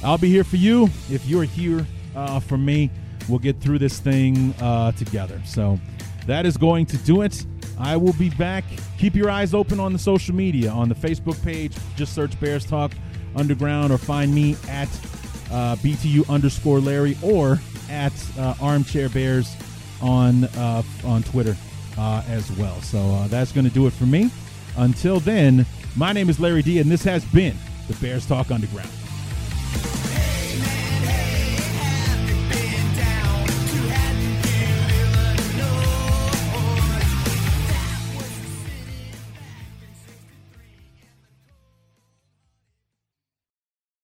Speaker 2: I'll be here for you if you're here uh, for me we'll get through this thing uh, together. So that is going to do it. I will be back. Keep your eyes open on the social media. On the Facebook page, just search Bears Talk Underground or find me at uh, BTU underscore Larry or at uh, Armchair Bears on uh, on Twitter uh, as well. So uh, that's going to do it for me. Until then, my name is Larry D, and this has been the Bears Talk Underground.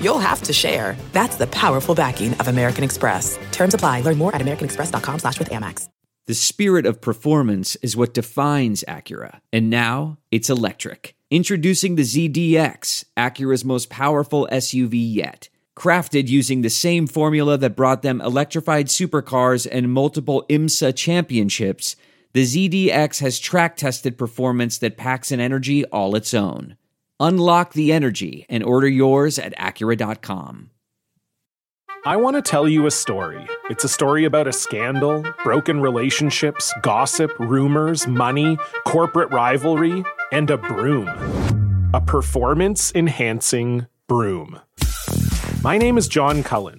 Speaker 4: you'll have to share. That's the powerful backing of American Express. Terms apply. Learn more at americanexpress.com slash with Amex.
Speaker 5: The spirit of performance is what defines Acura. And now it's electric. Introducing the ZDX, Acura's most powerful SUV yet. Crafted using the same formula that brought them electrified supercars and multiple IMSA championships, the ZDX has track tested performance that packs an energy all its own. Unlock the energy and order yours at Acura.com.
Speaker 6: I want to tell you a story. It's a story about a scandal, broken relationships, gossip, rumors, money, corporate rivalry, and a broom. A performance enhancing broom. My name is John Cullen.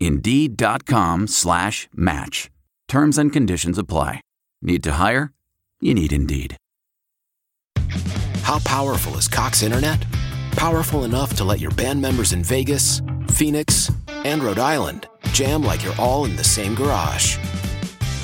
Speaker 7: Indeed.com slash match. Terms and conditions apply. Need to hire? You need Indeed.
Speaker 8: How powerful is Cox Internet? Powerful enough to let your band members in Vegas, Phoenix, and Rhode Island jam like you're all in the same garage.